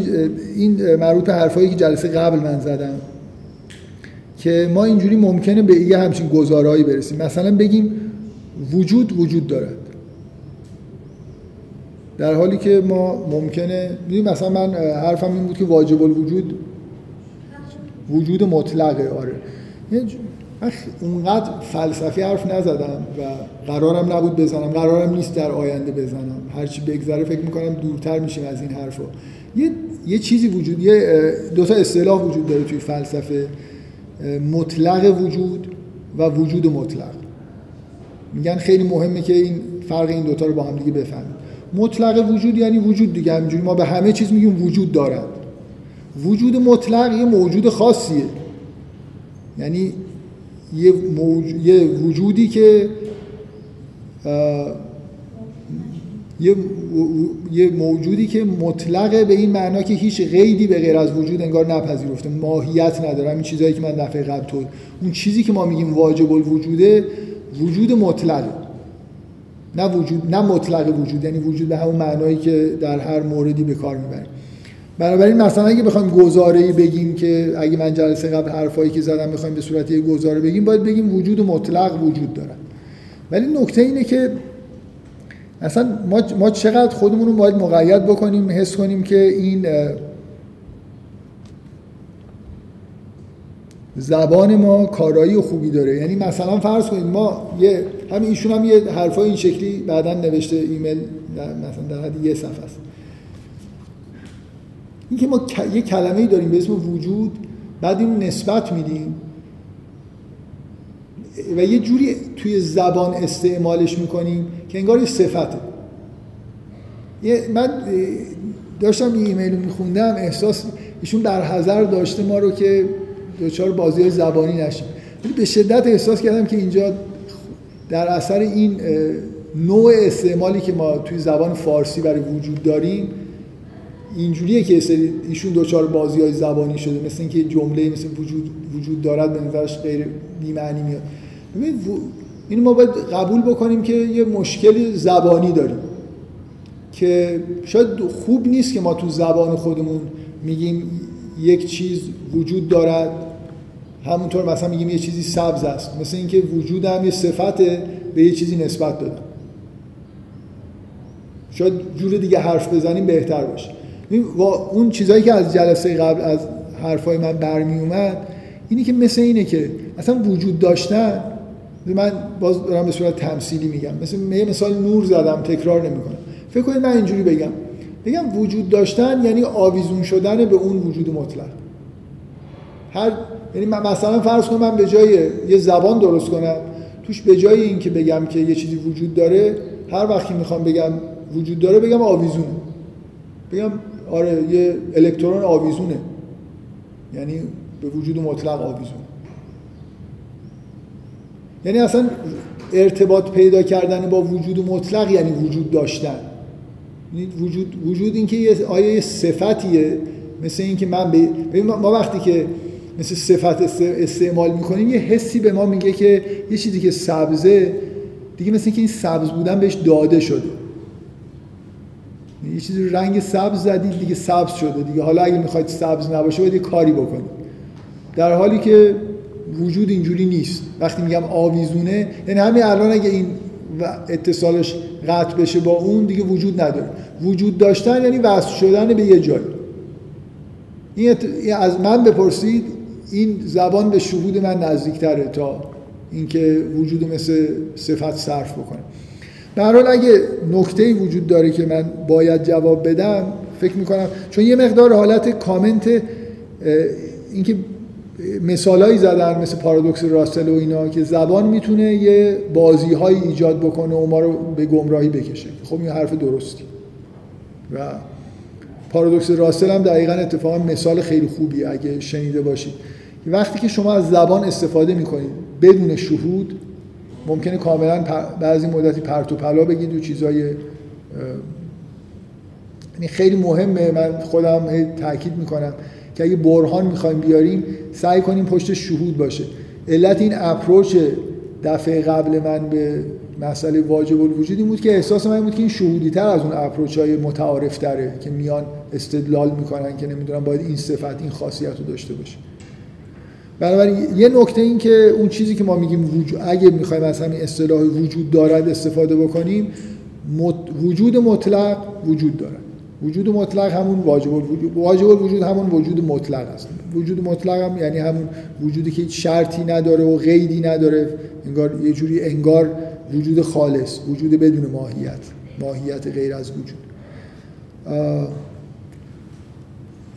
این مربوط به حرفایی که جلسه قبل من زدم که ما اینجوری ممکنه به یه همچین گزارهایی برسیم. مثلا بگیم وجود وجود دارد. در حالی که ما ممکنه مثلا من حرفم این بود که واجب الوجود وجود مطلقه آره. اونقدر فلسفی حرف نزدم و قرارم نبود بزنم قرارم نیست در آینده بزنم. هرچی بگذره فکر می‌کنم دورتر میشیم از این حرفا. یه یه چیزی وجود یه دو تا اصطلاح وجود داره توی فلسفه مطلق وجود و وجود مطلق. میگن خیلی مهمه که این فرق این دوتا رو با هم دیگه بفهمیم. مطلق وجود یعنی وجود دیگه. همینجوری ما به همه چیز میگیم وجود دارد. وجود مطلق یه موجود خاصیه. یعنی یه, موج... یه وجودی که یه یه موجودی که مطلقه به این معنا که هیچ قیدی به غیر از وجود انگار نپذیرفته. ماهیت نداره. این چیزایی که من دفعه قبل تو اون چیزی که ما میگیم واجب الوجوده وجود مطلقه نه وجود نه مطلق وجود یعنی وجود به همون معنایی که در هر موردی به کار می‌بریم بنابراین مثلا اگه بخوایم گزاره ای بگیم که اگه من جلسه قبل حرفایی که زدم بخوایم به صورت یه گزاره بگیم باید بگیم وجود مطلق وجود داره. ولی نکته اینه که اصلا ما, ما چقدر خودمون رو باید مقید بکنیم حس کنیم که این زبان ما کارایی خوبی داره. یعنی مثلا فرض کنید ما یه همین ایشون هم یه حرفای این شکلی بعدا نوشته ایمیل مثلا در حد یه صفحه است. اینکه ما یه کلمه داریم به اسم وجود بعد اینو نسبت میدیم و یه جوری توی زبان استعمالش می‌کنیم که انگار یه صفته. یه من داشتم ایمیل رو میخوندم احساس ایشون در حضر داشته ما رو که دوچار بازی زبانی نشیم. ولی به شدت احساس کردم که اینجا در اثر این نوع استعمالی که ما توی زبان فارسی برای وجود داریم اینجوریه که ایشون دوچار بازی های زبانی شده. مثل اینکه جمله مثل وجود وجود دارد به نظرش غیر بی‌معنی میاد. اینو ما باید قبول بکنیم که یه مشکلی زبانی داریم که شاید خوب نیست که ما تو زبان خودمون میگیم یک چیز وجود دارد. همونطور مثلا میگیم یه چیزی سبز است. مثل اینکه وجود هم یه صفت به یه چیزی نسبت داده شاید جور دیگه حرف بزنیم بهتر باشه. و اون چیزهایی که از جلسه قبل از حرفای من برمی اومد اینی که مثل اینه که اصلا وجود داشتن من باز دارم به صورت تمثیلی میگم. مثل یه مثال نور زدم تکرار نمی‌کنم. فکر کنید من اینجوری بگم. بگم وجود داشتن یعنی آویزون شدن به اون وجود مطلق. هر یعنی مثلا فرض کنم من به جای یه زبان درست کنم توش به جای اینکه بگم که یه چیزی وجود داره هر وقتی می‌خوام بگم وجود داره بگم آویزونه. بگم آره یه الکترون آویزونه. یعنی به وجود مطلق آویزونه. یعنی اصلا ارتباط پیدا کردن با وجود مطلق یعنی وجود داشتن. یعنی وجود وجود اینکه یه آیا یه صفتیه مثل اینکه من به ما وقتی که مثل صفت استعمال می‌کنیم یه حسی به ما میگه که یه چیزی که سبزه دیگه مثل اینکه این سبز بودن بهش داده شده. یه چیزی رنگ سبز زدید دیگه سبز شده. دیگه حالا اگه می‌خواید سبز نباشه باید یه کاری بکنید. در حالی که وجود اینجوری نیست. وقتی میگم آویزونه یعنی همین الان اگه این اتصالش قطع بشه با اون دیگه وجود نداره. وجود داشتن یعنی وصل شدن به یه جای. این از من بپرسید این زبان به شهود من نزدیکتره تا اینکه وجود مثل صفت صرف بکنه. به حال اگه نکته وجود داره که من باید جواب بدم فکر می‌کنم چون یه مقدار حالت کامنت اینکه مثالایی زدن مثل پارادوکس راسل و اینا که زبان می‌تونه یه بازی های ایجاد بکنه و ما رو به گمراهی بکشه. خب این حرف درستی. و پارادوکس راسل هم دقیقا اتفاقا مثال خیلی خوبی اگه شنیده باشید. وقتی که شما از زبان استفاده می‌کنید بدون شهود ممکنه کاملا بعضی مدتی پرت و پلا بگید و چیزای یعنی خیلی مهمه. من خودم تاکید می‌کنم که اگه برهان می‌خوایم بیاریم سعی کنیم پشت شهود باشه. علت این اپروچ دفعه قبل من به مسئله واجب الوجود این بود که احساس من بود که این شهودی تر از اون اپروچ های متعارف تره که میان استدلال می‌کنن که نمی‌دونم باید این صفت این خاصیت رو داشته باشه. بنابراین یه نکته این که اون چیزی که ما میگیم وجود اگه می‌خوایم از همین اصطلاح وجود دارد استفاده بکنیم وجود مطلق وجود دارد. وجود مطلق همون واجب الوجود واجب الوجود همون وجود مطلق است. وجود مطلق هم یعنی همون وجودی که شرطی نداره و قیدی نداره. انگار یه جوری انگار وجود خالص وجود بدون ماهیت ماهیت غیر از وجود.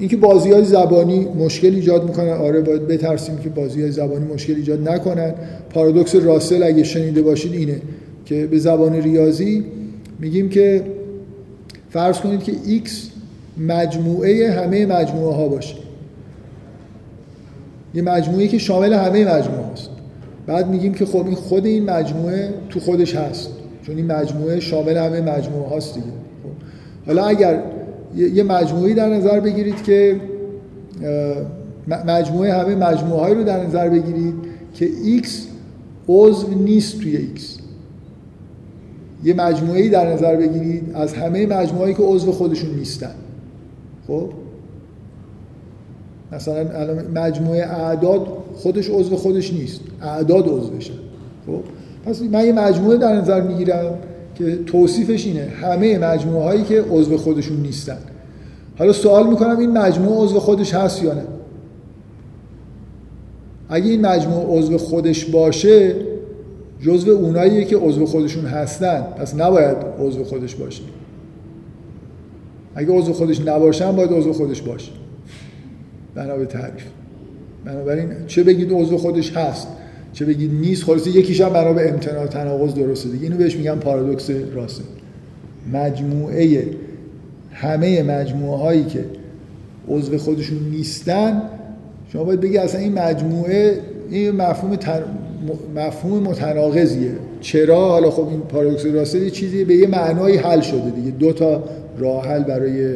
اینکه بازی های زبانی مشکل ایجاد می‌کنن. آره باید بترسیم که بازی های زبانی مشکل ایجاد نکنن. پارادوکس راسل اگه شنیده باشید اینه که به زبان ریاضی میگیم که فرض کنید که x مجموعه همه مجموعه ها باشه. یه مجموعه که شامل همه مجموعه هاست. بعد میگیم که خب این خود این مجموعه تو خودش هست. چون این مجموعه شامل همه مجموعه هاست دیگه. خب. حالا اگر یه مجموعی در نظر بگیرید که مجموعه همه مجموعه رو در نظر بگیرید که x عضو نیست توی x. یه مجموعه در نظر بگیرید از همه مجموعه‌ای که عضو خودشون نیستن. خب؟ مثلا مجموعه اعداد خودش عضو خودش نیست. اعداد عضوشن خب؟ پس من یه مجموعه در نظر می‌گیرم که توصیفش اینه. همه مجموعه هایی که عضو خودشون نیستن. حالا سوال می‌کنم این مجموعه عضو خودش هست یا نه؟ اگه این مجموعه عضو خودش باشه جزو اوناییه که عضو خودشون هستن. پس نباید عضو خودش باشه. اگه عضو خودش نباشن باید عضو خودش باشه. بنا به تعریف. بنابراین چه بگید عضو خودش هست؟ چه بگید نیست خلاص یکیش هم به امتناع تناقض درسته. دیگه اینو بهش میگن پارادوکس راسل. مجموعه همه مجموعه هایی که عضو خودشون نیستن شما باید بگی اصلا این مجموعه این مفهوم تر... مفهوم متناقضیه. چرا؟ حالا خب این پارادوکس راسل چیزی به یه معنایی حل شده دیگه. دو تا راه حل برای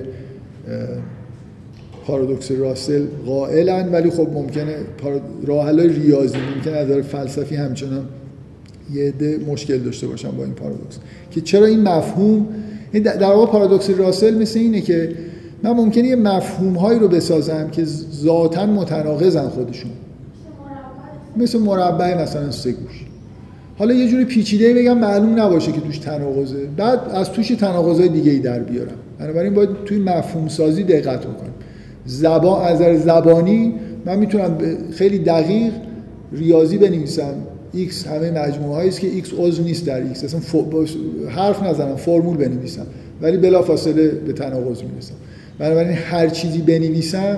پارادوکس راسل قائلن ولی خب ممکنه راه حل ریاضی ممکنه از فلسفی همچنان یه عده مشکل داشته باشن با این پارادوکس. که چرا این مفهوم؟ در واقع پارادوکس راسل مثل اینه که من ممکنه یه مفهوم هایی رو بسازم که ذاتا متناقضن خودشون. مثل مربع مثلا سه گوش. حالا یه جوری پیچیده بگم معلوم نباشه که توش تناقضه. بعد از توش تناقضای دیگه ای در بیارم. بنابراین باید توی مفهوم سازی دقت بکنم. زبان از زبانی من می‌تونم خیلی دقیق ریاضی بنویسم. x همه مجموعه هایی است که x عضو نیست در x اصلا حرف نزنم فرمول بنویسم. ولی بلافاصله به تناقض می‌رسم. بنابراین هر چیزی بنویسم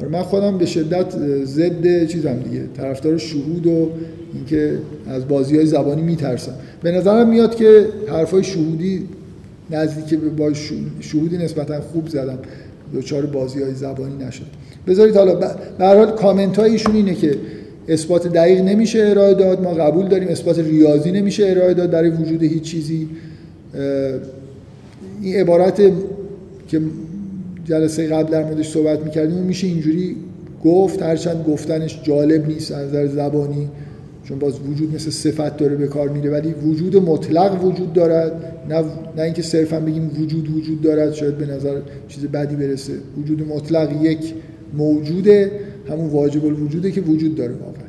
آره، من خودم به شدت ضد چیزم دیگه. طرفدار شهود و اینکه از بازی های زبانی میترسم. به نظرم میاد که حرفای شهودی نزدیک با شهودی نسبتا خوب زدم. دوچار بازی های زبانی نشد. بذارید حالا به هر حال کامنت ایشون اینه که اثبات دقیق نمیشه ارائه داد ما قبول داریم اثبات ریاضی نمیشه ارائه داد برای وجود هیچ چیزی. این عبارت که جلسه قبل در موردش صحبت می‌کردیم میشه اینجوری گفت هرچند گفتنش جالب نیست از نظر زبانی. چون باز وجود مثل صفت داره به کار میره ولی وجود مطلق وجود دارد. نه, نه اینکه صرفا بگیم وجود وجود دارد شاید به نظر چیز بدی برسه. وجود مطلق یک موجوده همون واجب الوجوده که وجود داره واقعا.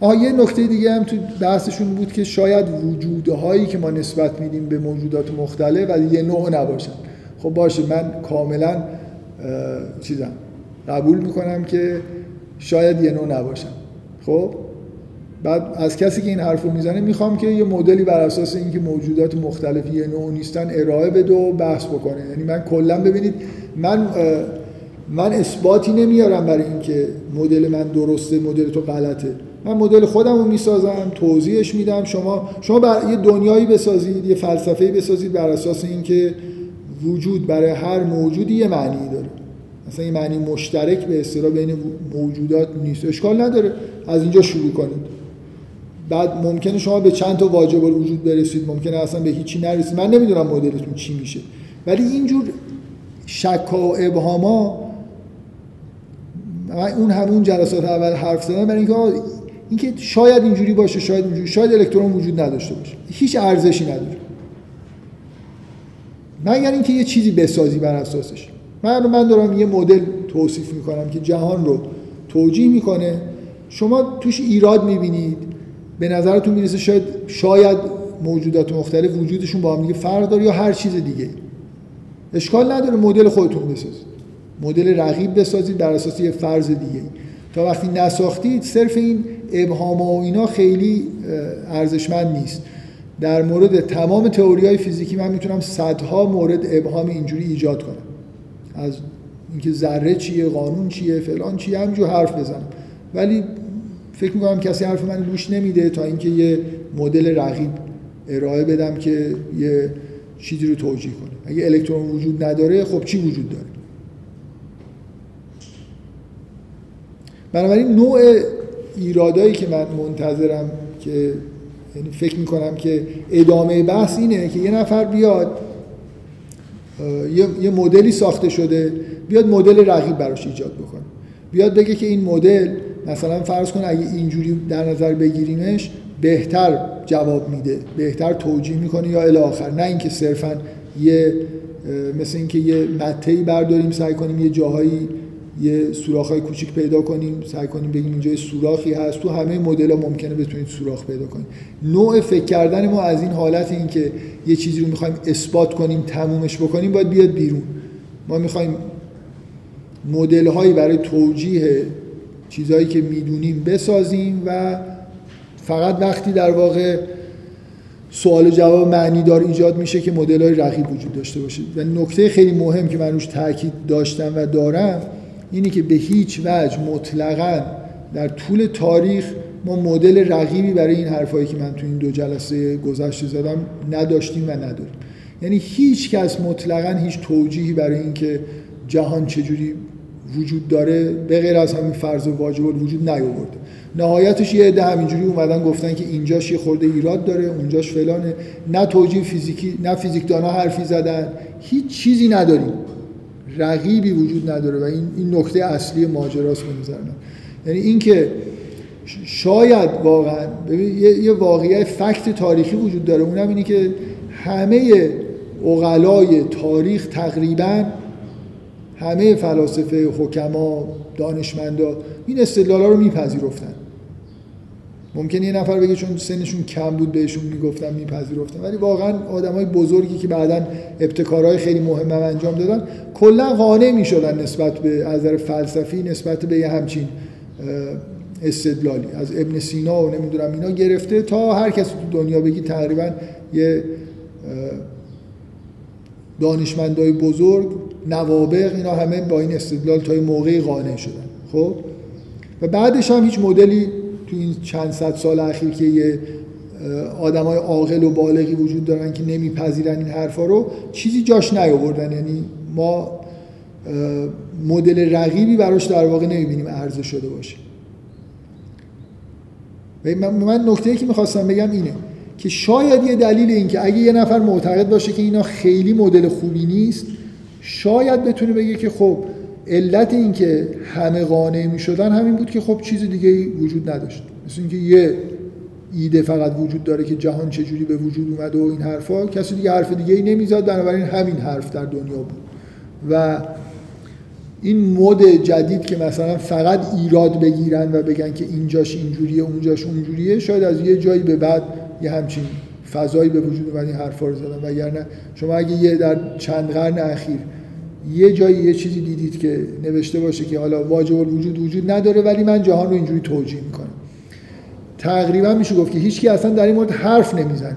آها یه نکته دیگه هم تو بحثشون بود که شاید وجودهایی که ما نسبت میدیم به موجودات مختلف ولی یه نوع نباشن. خب باشه من کاملا چیزم قبول می‌کنم که شاید یه نوع نباشن. خب؟ بعد از کسی که این حرفو می‌زنه می‌خوام که یه مدلی بر اساس اینکه موجودات مختلفی یه نوع نیستن ارائه بده و بحث بکنه. یعنی من کلا ببینید من من اثباتی نمیارم برای اینکه مدل من درسته مدل تو غلطه. من مدل خودم رو می‌سازم توضیحش میدم. شما شما بر یه دنیایی بسازید یه فلسفه‌ای بسازید بر اساس اینکه وجود برای هر موجودی یه معنی داره. مثلا یه معنی مشترک به اصطلاح بین موجودات نیست. اشکال نداره. از اینجا شروع کنید. بعد ممکنه شما به چند تا واجب الوجود برسید ممکنه اصلا به هیچی نرسید. من نمی‌دونم مدلتون چی میشه. ولی اینجور شک و ابهاما من اون همون جلسات اول حرف زدم برای اینکه اینکه شاید اینجوری باشه شاید اینجوری شاید الکترون وجود نداشته باشه. هیچ ارزشی نداره. مگر اینکه یه چیزی بسازی بر اساسش. من من دارم یه مدل توصیف می‌کنم که جهان رو توجیه می‌کنه. شما توش ایراد می‌بینید. به نظرتون می‌رسه شاید شاید موجودات مختلف وجودشون با هم دیگه فرق داره یا هر چیز دیگه اشکال نداره مدل خودتون بسازید. مدل رقیب بسازید در اساس یه فرض دیگه تا وقتی نساختید صرف این ابهام و اینا خیلی ارزشمند نیست. در مورد تمام تئوری های فیزیکی من می‌تونم صدها مورد ابهام اینجوری ایجاد کنم. از اینکه ذره چیه قانون چیه فلان چیه همینجور حرف بزنم. ولی فکر می‌کنم کسی حرف من گوش نمیده تا اینکه یه مدل رقیب ارائه بدم که یه چیزی رو توجیه کنه. اگه الکترون وجود نداره خب چی وجود داره؟ بنابراین نوع ایرادایی که من منتظرم که یعنی فکر می‌کنم که ادامه بحث اینه که یه نفر بیاد یه مدلی ساخته شده بیاد مدل رقیب براش ایجاد بکنه. بیاد بگه که این مدل مثلا فرض کن اگه اینجوری در نظر بگیریمش بهتر جواب میده بهتر توجیه می‌کنه یا الی آخر. نه اینکه صرفا یه مثل اینکه یه متهی برداریم سعی کنیم یه جاهایی یه سوراخ‌های کوچیک پیدا کنیم سعی کنیم بگیم اینجا سوراخی هست. تو همه مدل ممکنه بتونید سوراخ پیدا کنید. نوع فکر کردن ما از این حالت این که یه چیزی رو می‌خوایم اثبات کنیم تمومش بکنیم باید بیاد بیرون. ما می‌خوایم مدل هایی برای توجیه چیزهایی که می‌دونیم بسازیم و فقط وقتی در واقع سوال جواب معنی دار ایجاد میشه که مدل های رقیب وجود داشته باشه. و نکته خیلی مهم که من روش تاکید داشتم و دارم اینی که به هیچ وجه مطلقا در طول تاریخ ما مدل رقیبی برای این حرفایی که من تو این دو جلسه گذشته زدم نداشتیم و نداریم. یعنی هیچ کس مطلقا هیچ توجیهی برای اینکه جهان چجوری وجود داره به غیر از همین فرض واجب وجود نیاورده. نهایتش یه عده همینجوری اومدن گفتن که اینجاش یه خورده ایراد داره اونجاش فلانه. نه توجیه فیزیکی نه فیزیکدانا حرفی زدن. هیچ چیزی نداریم. رقیبی وجود نداره و این این نکته اصلی ماجراست به نظر من. یعنی اینکه شاید واقعا یه, یه واقعیت فکت تاریخی وجود داره. اونم اینه که همه اقلای تاریخ تقریبا همه فلاسفه حکما دانشمندا این استدلالا رو میپذیرفتن. ممکنه یه نفر بگه چون سنشون کم بود بهشون می‌گفتن میپذیرفتن. ولی واقعا های بزرگی که بعدا ابتکارهای خیلی مهم انجام دادن کلا قانع می‌شدن نسبت به از فلسفی نسبت به یه همچین استدلالی. از ابن سینا و نمی‌دونم اینا گرفته تا هر کسی تو دنیا بگی تقریبا یه دانشمندای بزرگ نوابق اینا همه با این استدلال تا موقعی قانع شدن. خب؟ و بعدش هم هیچ مدلی تو این چند صد سال اخیر که یه آدمای عاقل و بالغی وجود دارن که نمیپذیرن این حرفا رو چیزی جاش نیاوردن. یعنی ما مدل رقیبی براش در واقع نمی‌بینیم عرضه شده باشه. من نکته که می‌خواستم بگم اینه که شاید یه دلیل این که اگه یه نفر معتقد باشه که اینا خیلی مدل خوبی نیست شاید بتونه بگه که خب علت این که همه قانع می شدن همین بود که خب چیز دیگه وجود نداشت. مثل اینکه یه ایده فقط وجود داره که جهان چجوری به وجود اومده و این حرفا کسی دیگه حرف دیگه ای نمیزاد بنابراین همین حرف در دنیا بود. و این مد جدید که مثلا فقط ایراد بگیرن و بگن که اینجاش اینجوریه اونجاش اونجوریه شاید از یه جایی به بعد یه همچین فضایی به وجود اومد این حرفا رو زدن وگرنه شما اگه یه در چند قرن اخیر یه جایی یه چیزی دیدید که نوشته باشه که حالا واجب الوجود وجود نداره ولی من جهان رو اینجوری توجیه می‌کنم. تقریبا میشه گفت که هیچکی اصلا در این مورد حرف نمی‌زنه.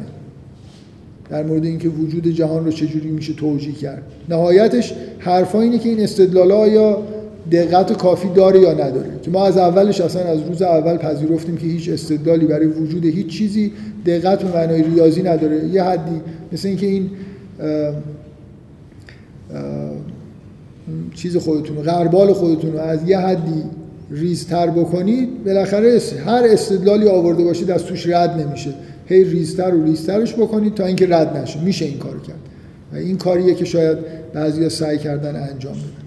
در مورد اینکه وجود جهان رو چجوری میشه توجیه کرد. نهایتش حرفا اینه که این استدلال یا دقت کافی داره یا نداره. که ما از اولش اصلا از روز اول پذیرفتیم که هیچ استدلالی برای وجود هیچ چیزی دقت و معنای ریاضی نداره. یه حدی مثل اینکه این چیز خودتون غربال خودتون رو از یه حدی ریزتر بکنید بالاخره هر استدلالی آورده باشید از توش رد نمیشه. هی ریزتر و ریزترش بکنید تا اینکه رد نشه. میشه این کار کرد. و این کاریه که شاید بعضی سعی کردن انجام بدن.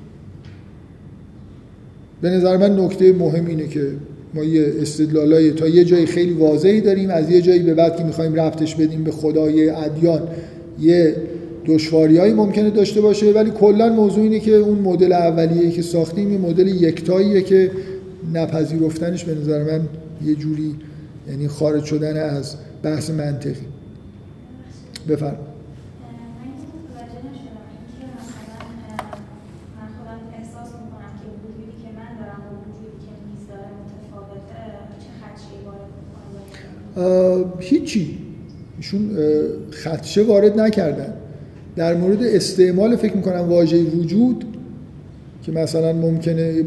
به نظر من نکته مهم اینه که ما یه استدلالای تا یه جایی خیلی واضحی داریم از یه جایی به بعد که می‌خوایم رفتش بدیم به خدای ادیان. یه دشواریهایی ممکنه داشته باشه ولی کلا موضوع اینه که اون مدل اولیه که ساختیم یه مدل یکتاییه که نپذیرفتنش به نظر من یه جوری یعنی خارج شدن از بحث منطقی. بفرم هیچی. ایشون خدشه وارد نکردن. در مورد استعمال فکر می‌کنم واژه وجود که مثلا ممکنه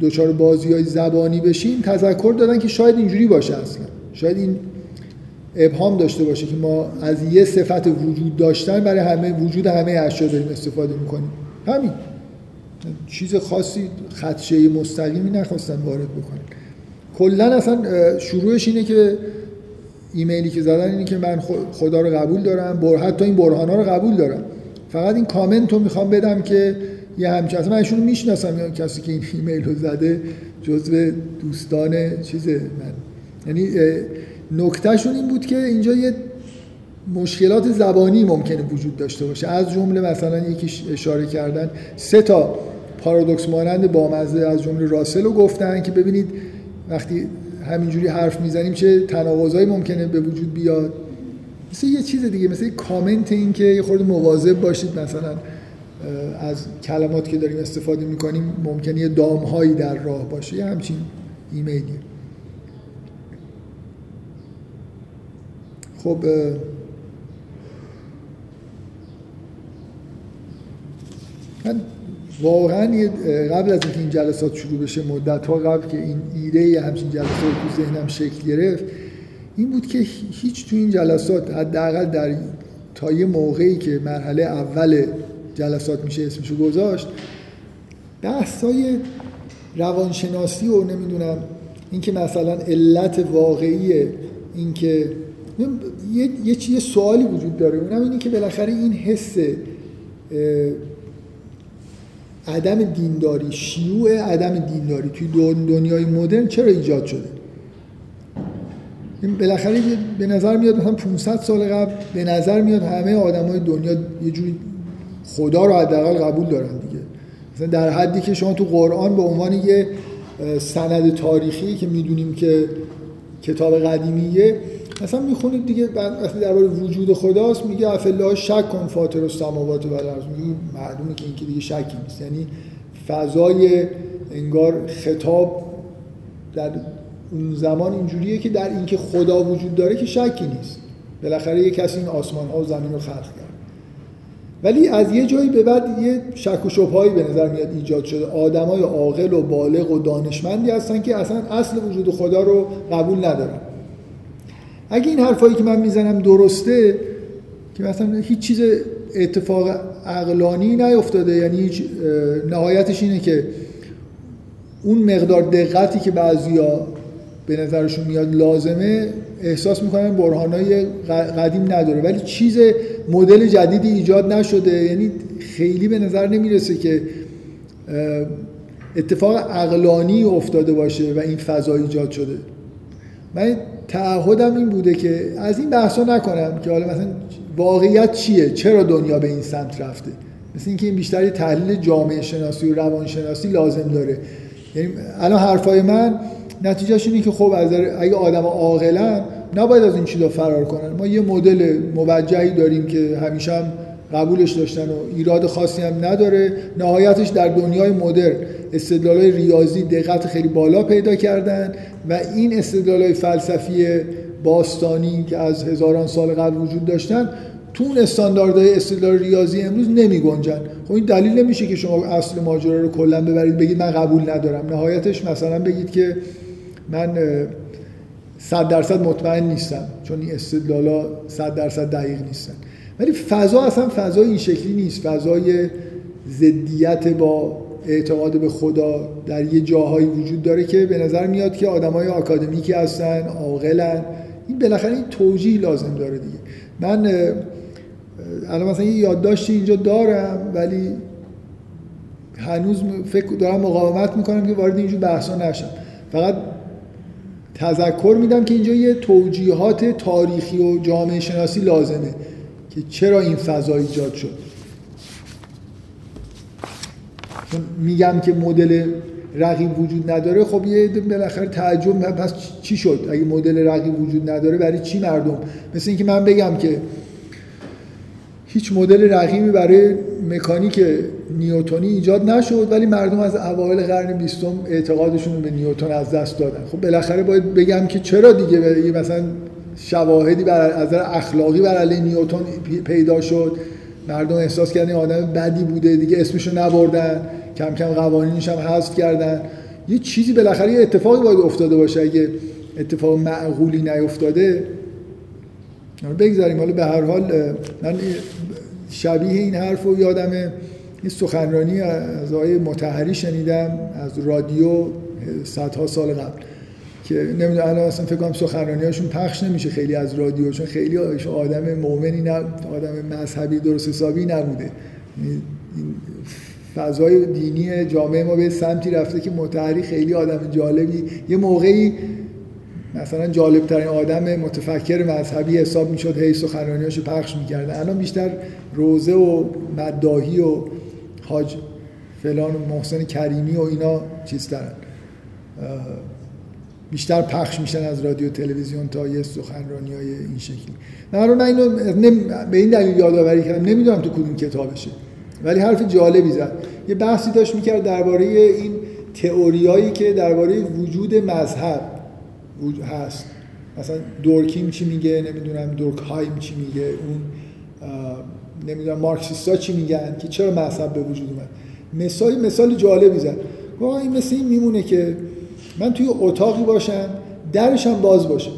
دچار بازی های زبانی بشیم تذکر دادن که شاید اینجوری باشه اصلا. شاید این ابهام داشته باشه که ما از یه صفت وجود داشتن برای همه وجود همه اشیا داریم استفاده می‌کنیم. همین. چیز خاصی خدشه مستقیمی نخواستن وارد بکنیم کلا اصلا شروعش اینه که ایمیلی که زدن اینه که من خدا رو قبول دارم بر حتی این برهان ها رو قبول دارم. فقط این کامنت رو می‌خوام بدم که یه همچین اصلا من ایشونو می‌شناسم کسی که این ایمیل رو زده جزو دوستان چیزه من. یعنی نکتهشون این بود که اینجا یه مشکلات زبانی ممکنه وجود داشته باشه. از جمله مثلا یکیش اشاره کردن سه تا پارادوکس مانند بامزه از جمله راسل رو گفتن که ببینید وقتی همینجوری حرف می‌زنیم چه تناقضایی ممکنه به وجود بیاد. مثل یه چیز دیگه مثل کامنت این که یه خورده مواظب باشید مثلا از کلمات که داریم استفاده می‌کنیم ممکنه یه دامهایی در راه باشه. یه همچین ایمیلی. خب من واقعا قبل از اینکه این جلسات شروع بشه مدت ها قبل که این ایده همچین جلسات تو ذهنم شکل گرفت این بود که هیچ تو این جلسات حداقل در تا یه موقعی که مرحله اول جلسات میشه اسمشو گذاشت بحثای روانشناسی و نمی‌دونم اینکه مثلا علت واقعی اینکه یه یه سوالی وجود داره. اونم اینه که بالاخره این حس عدم دینداری شیوع عدم دینداری توی دنیای مدرن چرا ایجاد شده؟ این بالاخره به نظر میاد مثلا 500 سال قبل به نظر میاد همه آدمای دنیا یه جوری خدا رو حداقل قبول دارن دیگه. مثلا در حدی که شما تو قرآن به عنوان یه سند تاریخی که می‌دونیم که کتاب قدیمیه مثلا می‌خونید دیگه وقتی درباره وجود خداست میگه افلا شک کن فاطر السماوات و الارض میگه معلومه که این که دیگه شکی نیست. یعنی فضای انگار خطاب در اون زمان اینجوریه که در اینکه خدا وجود داره که شکی نیست. بالاخره یه کسی این آسمان ها و زمین رو خلق کرد. ولی از یه جایی به بعد یه شک و شبهایی به نظر میاد ایجاد شده. آدمای عاقل و بالغ و دانشمندی هستن که اصلا اصل وجود خدا رو قبول ندارن. اگه این حرفایی که من می‌زنم درسته که مثلا هیچ چیز اتفاق عقلانی نیفتاده یعنی هیچ نهایتش اینه که اون مقدار دقتی که بعضیا به نظرشون میاد لازمه احساس می‌کنن برهانای قدیم نداره. ولی چیز مدل جدیدی ایجاد نشده. یعنی خیلی به نظر نمی‌رسه که اتفاق عقلانی افتاده باشه و این فضا ایجاد شده. من تعهدم این بوده که از این بحثا نکنم که حالا مثلا واقعیت چیه؟ چرا دنیا به این سمت رفته؟ مثل اینکه این بیشتری تحلیل جامعه شناسی و روان شناسی لازم داره. یعنی الان حرفای من نتیجهش اینه که خب از اگه آدم عاقلن نباید از این چیزا فرار کنن. ما یه مدل موجهی داریم که همیشه هم قبولش داشتن و ایراد خاصی هم نداره. نهایتش در دنیای مدرن. استدلالای ریاضی دقت خیلی بالا پیدا کردن و این استدلالای فلسفی باستانی که از هزاران سال قبل وجود داشتن تو اون استانداردهای استدلال ریاضی امروز نمی گنجن. خب این دلیل نمیشه که شما اصل ماجرا رو کلا ببرید بگید من قبول ندارم. نهایتش مثلا بگید که من صد درصد مطمئن نیستم چون این استدلالا صد درصد دقیق نیستن. ولی فضا اصلا فضای این شکلی نیست. فضای ضدیت با اعتقاد به خدا در یه جاهایی وجود داره که به نظر میاد که آدمای آکادمیکی هستن عاقلن. این بالاخره این توجیه لازم داره دیگه. من الان مثلا یه یادداشتی اینجا دارم ولی هنوز فکر دارم مقاومت می‌کنم که وارد اینجور بحثا نشم. فقط تذکر میدم که اینجا یه توجیهات تاریخی و جامعه شناسی لازمه که چرا این فضا ایجاد شد. میگم که مدل رقیب وجود نداره خب یه بالاخره تعجب پس چی شد؟ اگه مدل رقیب وجود نداره برای چی مردم؟ مثل اینکه من بگم که هیچ مدل رقیبی برای مکانیک نیوتونی ایجاد نشد ولی مردم از اوایل قرن بیستم اعتقادشون به نیوتن از دست دادن. خب بالاخره باید بگم که چرا دیگه مثلا شواهدی بر از اخلاقی بر علیه نیوتن پیدا شد؟ مردم احساس کردن آدم بدی بوده دیگه اسمشو نبردن. کم کم قوانینش هم حذف کردن. یه چیزی بالاخره یه اتفاقی باید افتاده باشه. اگه اتفاق معقولی نیفتاده بگذاریم. حالا به هر حال من شبیه این حرف رو یادم این سخنرانی از آقای متحری شنیدم از رادیو صدها سال قبل که نمی‌دونم الان اصلا فکر کنم سخنرانیاشون پخش نمیشه خیلی از رادیو چون خیلی آدم مؤمنی نه آدم مذهبی درست حسابی نبوده. یعنی این فضای دینی جامعه ما به سمتی رفته که متحری خیلی آدم جالبی. یه موقعی مثلا جالب ترین آدم متفکر مذهبی حساب می‌شد هی سخنرانیاشو پخش می‌کرده الان بیشتر روزه و مداهی و حاج فلان و محسن کریمی و اینا چیز دارن. بیشتر پخش میشن از رادیو تلویزیون تا یه سخنرانی های این شکلی. من من اینو به این دلیل یادآوری کردم. نمی‌دونم تو کدوم کتابشه. ولی حرف جالبی زد. یه بحثی داشت می‌کرد درباره این تئوریایی که درباره وجود مذهب هست. مثلا دورکیم چی میگه؟ نمی‌دونم. دورکهایم چی میگه؟ اون نمی‌دونم. مارکسیستا چی میگن؟ که چرا مذهب به وجود اومد؟ مثال مثال جالبی زد. واقعا این مثل این میمونه که من توی اتاقی باشم درش هم باز باشه.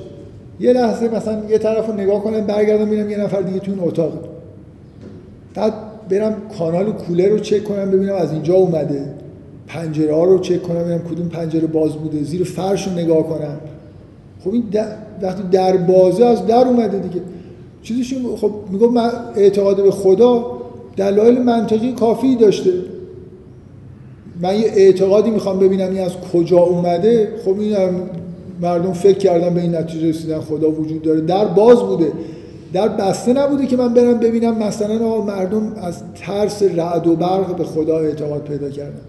یه لحظه مثلا یه طرف رو نگاه کنم برگردم ببینم یه نفر دیگه توی اون اتاق. بعد برم کانال کولر رو چک کنم ببینم از اینجا اومده. پنجره ها رو چک کنم ببینم کدوم پنجره باز بوده. زیر فرش رو نگاه کنم. خب این وقتی در بازه از در اومده دیگه. چیزش خب میگم من اعتقاد به خدا دلایل منطقی کافی داشته. من یه اعتقادی می‌خوام ببینم این از کجا اومده. خب این مردم فکر کردن به این نتیجه رسیدن خدا وجود داره. در باز بوده. در بسته نبوده که من برم ببینم مثلا مردم از ترس رعد و برق به خدا اعتقاد پیدا کردن.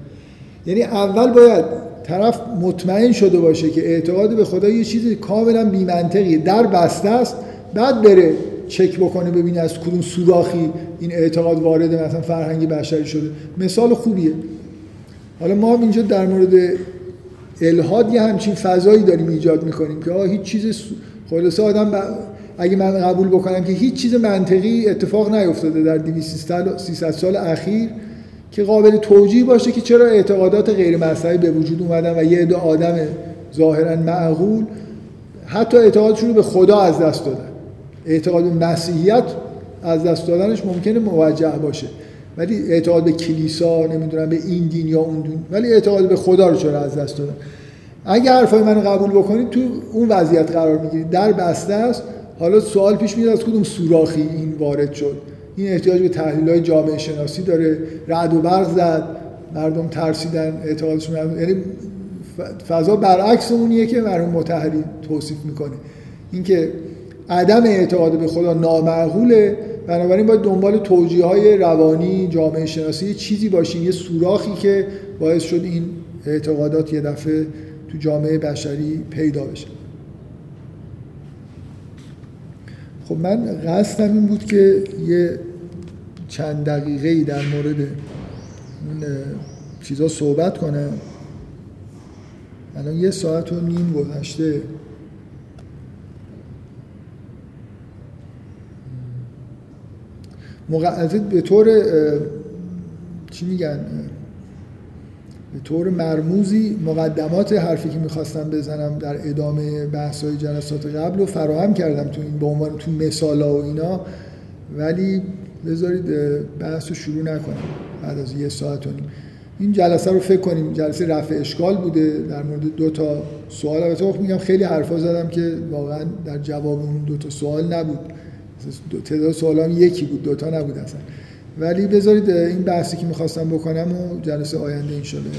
یعنی اول باید طرف مطمئن شده باشه که اعتقاد به خدا یه چیزی کاملا بیمنطقیه. در بسته است بعد بره چک بکنه ببینه از کدوم سوراخی این اعتقاد وارد مثلا فرهنگ بشری شده. مثال خوبیه. حالا ما اینجا در مورد الهاد یه همچین فضایی داریم ایجاد می‌کنیم که هیچ چیز خلاصه آدم اگه من قبول بکنم که هیچ چیز منطقی اتفاق نیفتاده در 200 سال اخیر که قابل توجیه باشه که چرا اعتقادات غیر مذهبی به وجود اومدن و یه عده آدم ظاهرا معقول حتی اعتقادشون رو به خدا از دست دادن. اعتقاد مسیحیت از دست دادنش ممکنه موجه باشه. ولی اعتقاد به کلیسا نمی‌دونم به این دین یا اون دین ولی اعتقاد به خدا رو چرا از دست دادن؟ اگه حرفای منو قبول بکنید تو اون وضعیت قرار می‌گیرید. در بسته است حالا سوال پیش میاد از کدوم سوراخی این وارد شد؟ این احتیاج به تحلیل های جامعه شناسی داره رعد و برق زد مردم ترسیدن اعتقادشون یعنی فضا برعکس اونیه که مرحوم متحری توصیف می‌کنه. اینکه عدم اعتقاد به خدا نامعقوله بنابراین باید دنبال توجیه های روانی جامعه شناسی چیزی باشین یه سوراخی که باعث شد این اعتقادات یه دفعه تو جامعه بشری پیدا بشه. خب من قصدم این بود که یه چند دقیقه ای در مورد این چیزا صحبت کنم. الان یه ساعت و نیم گذشته. به طور چی میگن؟ به طور مرموزی مقدمات حرفی که می‌خواستم بزنم در ادامه بحث های جلسات قبل رو فراهم کردم تو این به عنوان تو مثالا و اینا. ولی بذارید بحث رو شروع نکنم بعد از یه ساعت و نیم. این جلسه رو فکر کنیم جلسه رفع اشکال بوده در مورد دو تا سوال. البته میگم خیلی حرفا زدم که واقعا در جواب اون دو تا سوال نبود. تعداد سوالام یکی بود دوتا نبود اصلا. ولی بذارید این بحثی که می‌خواستم بکنم و جلسه آینده این شده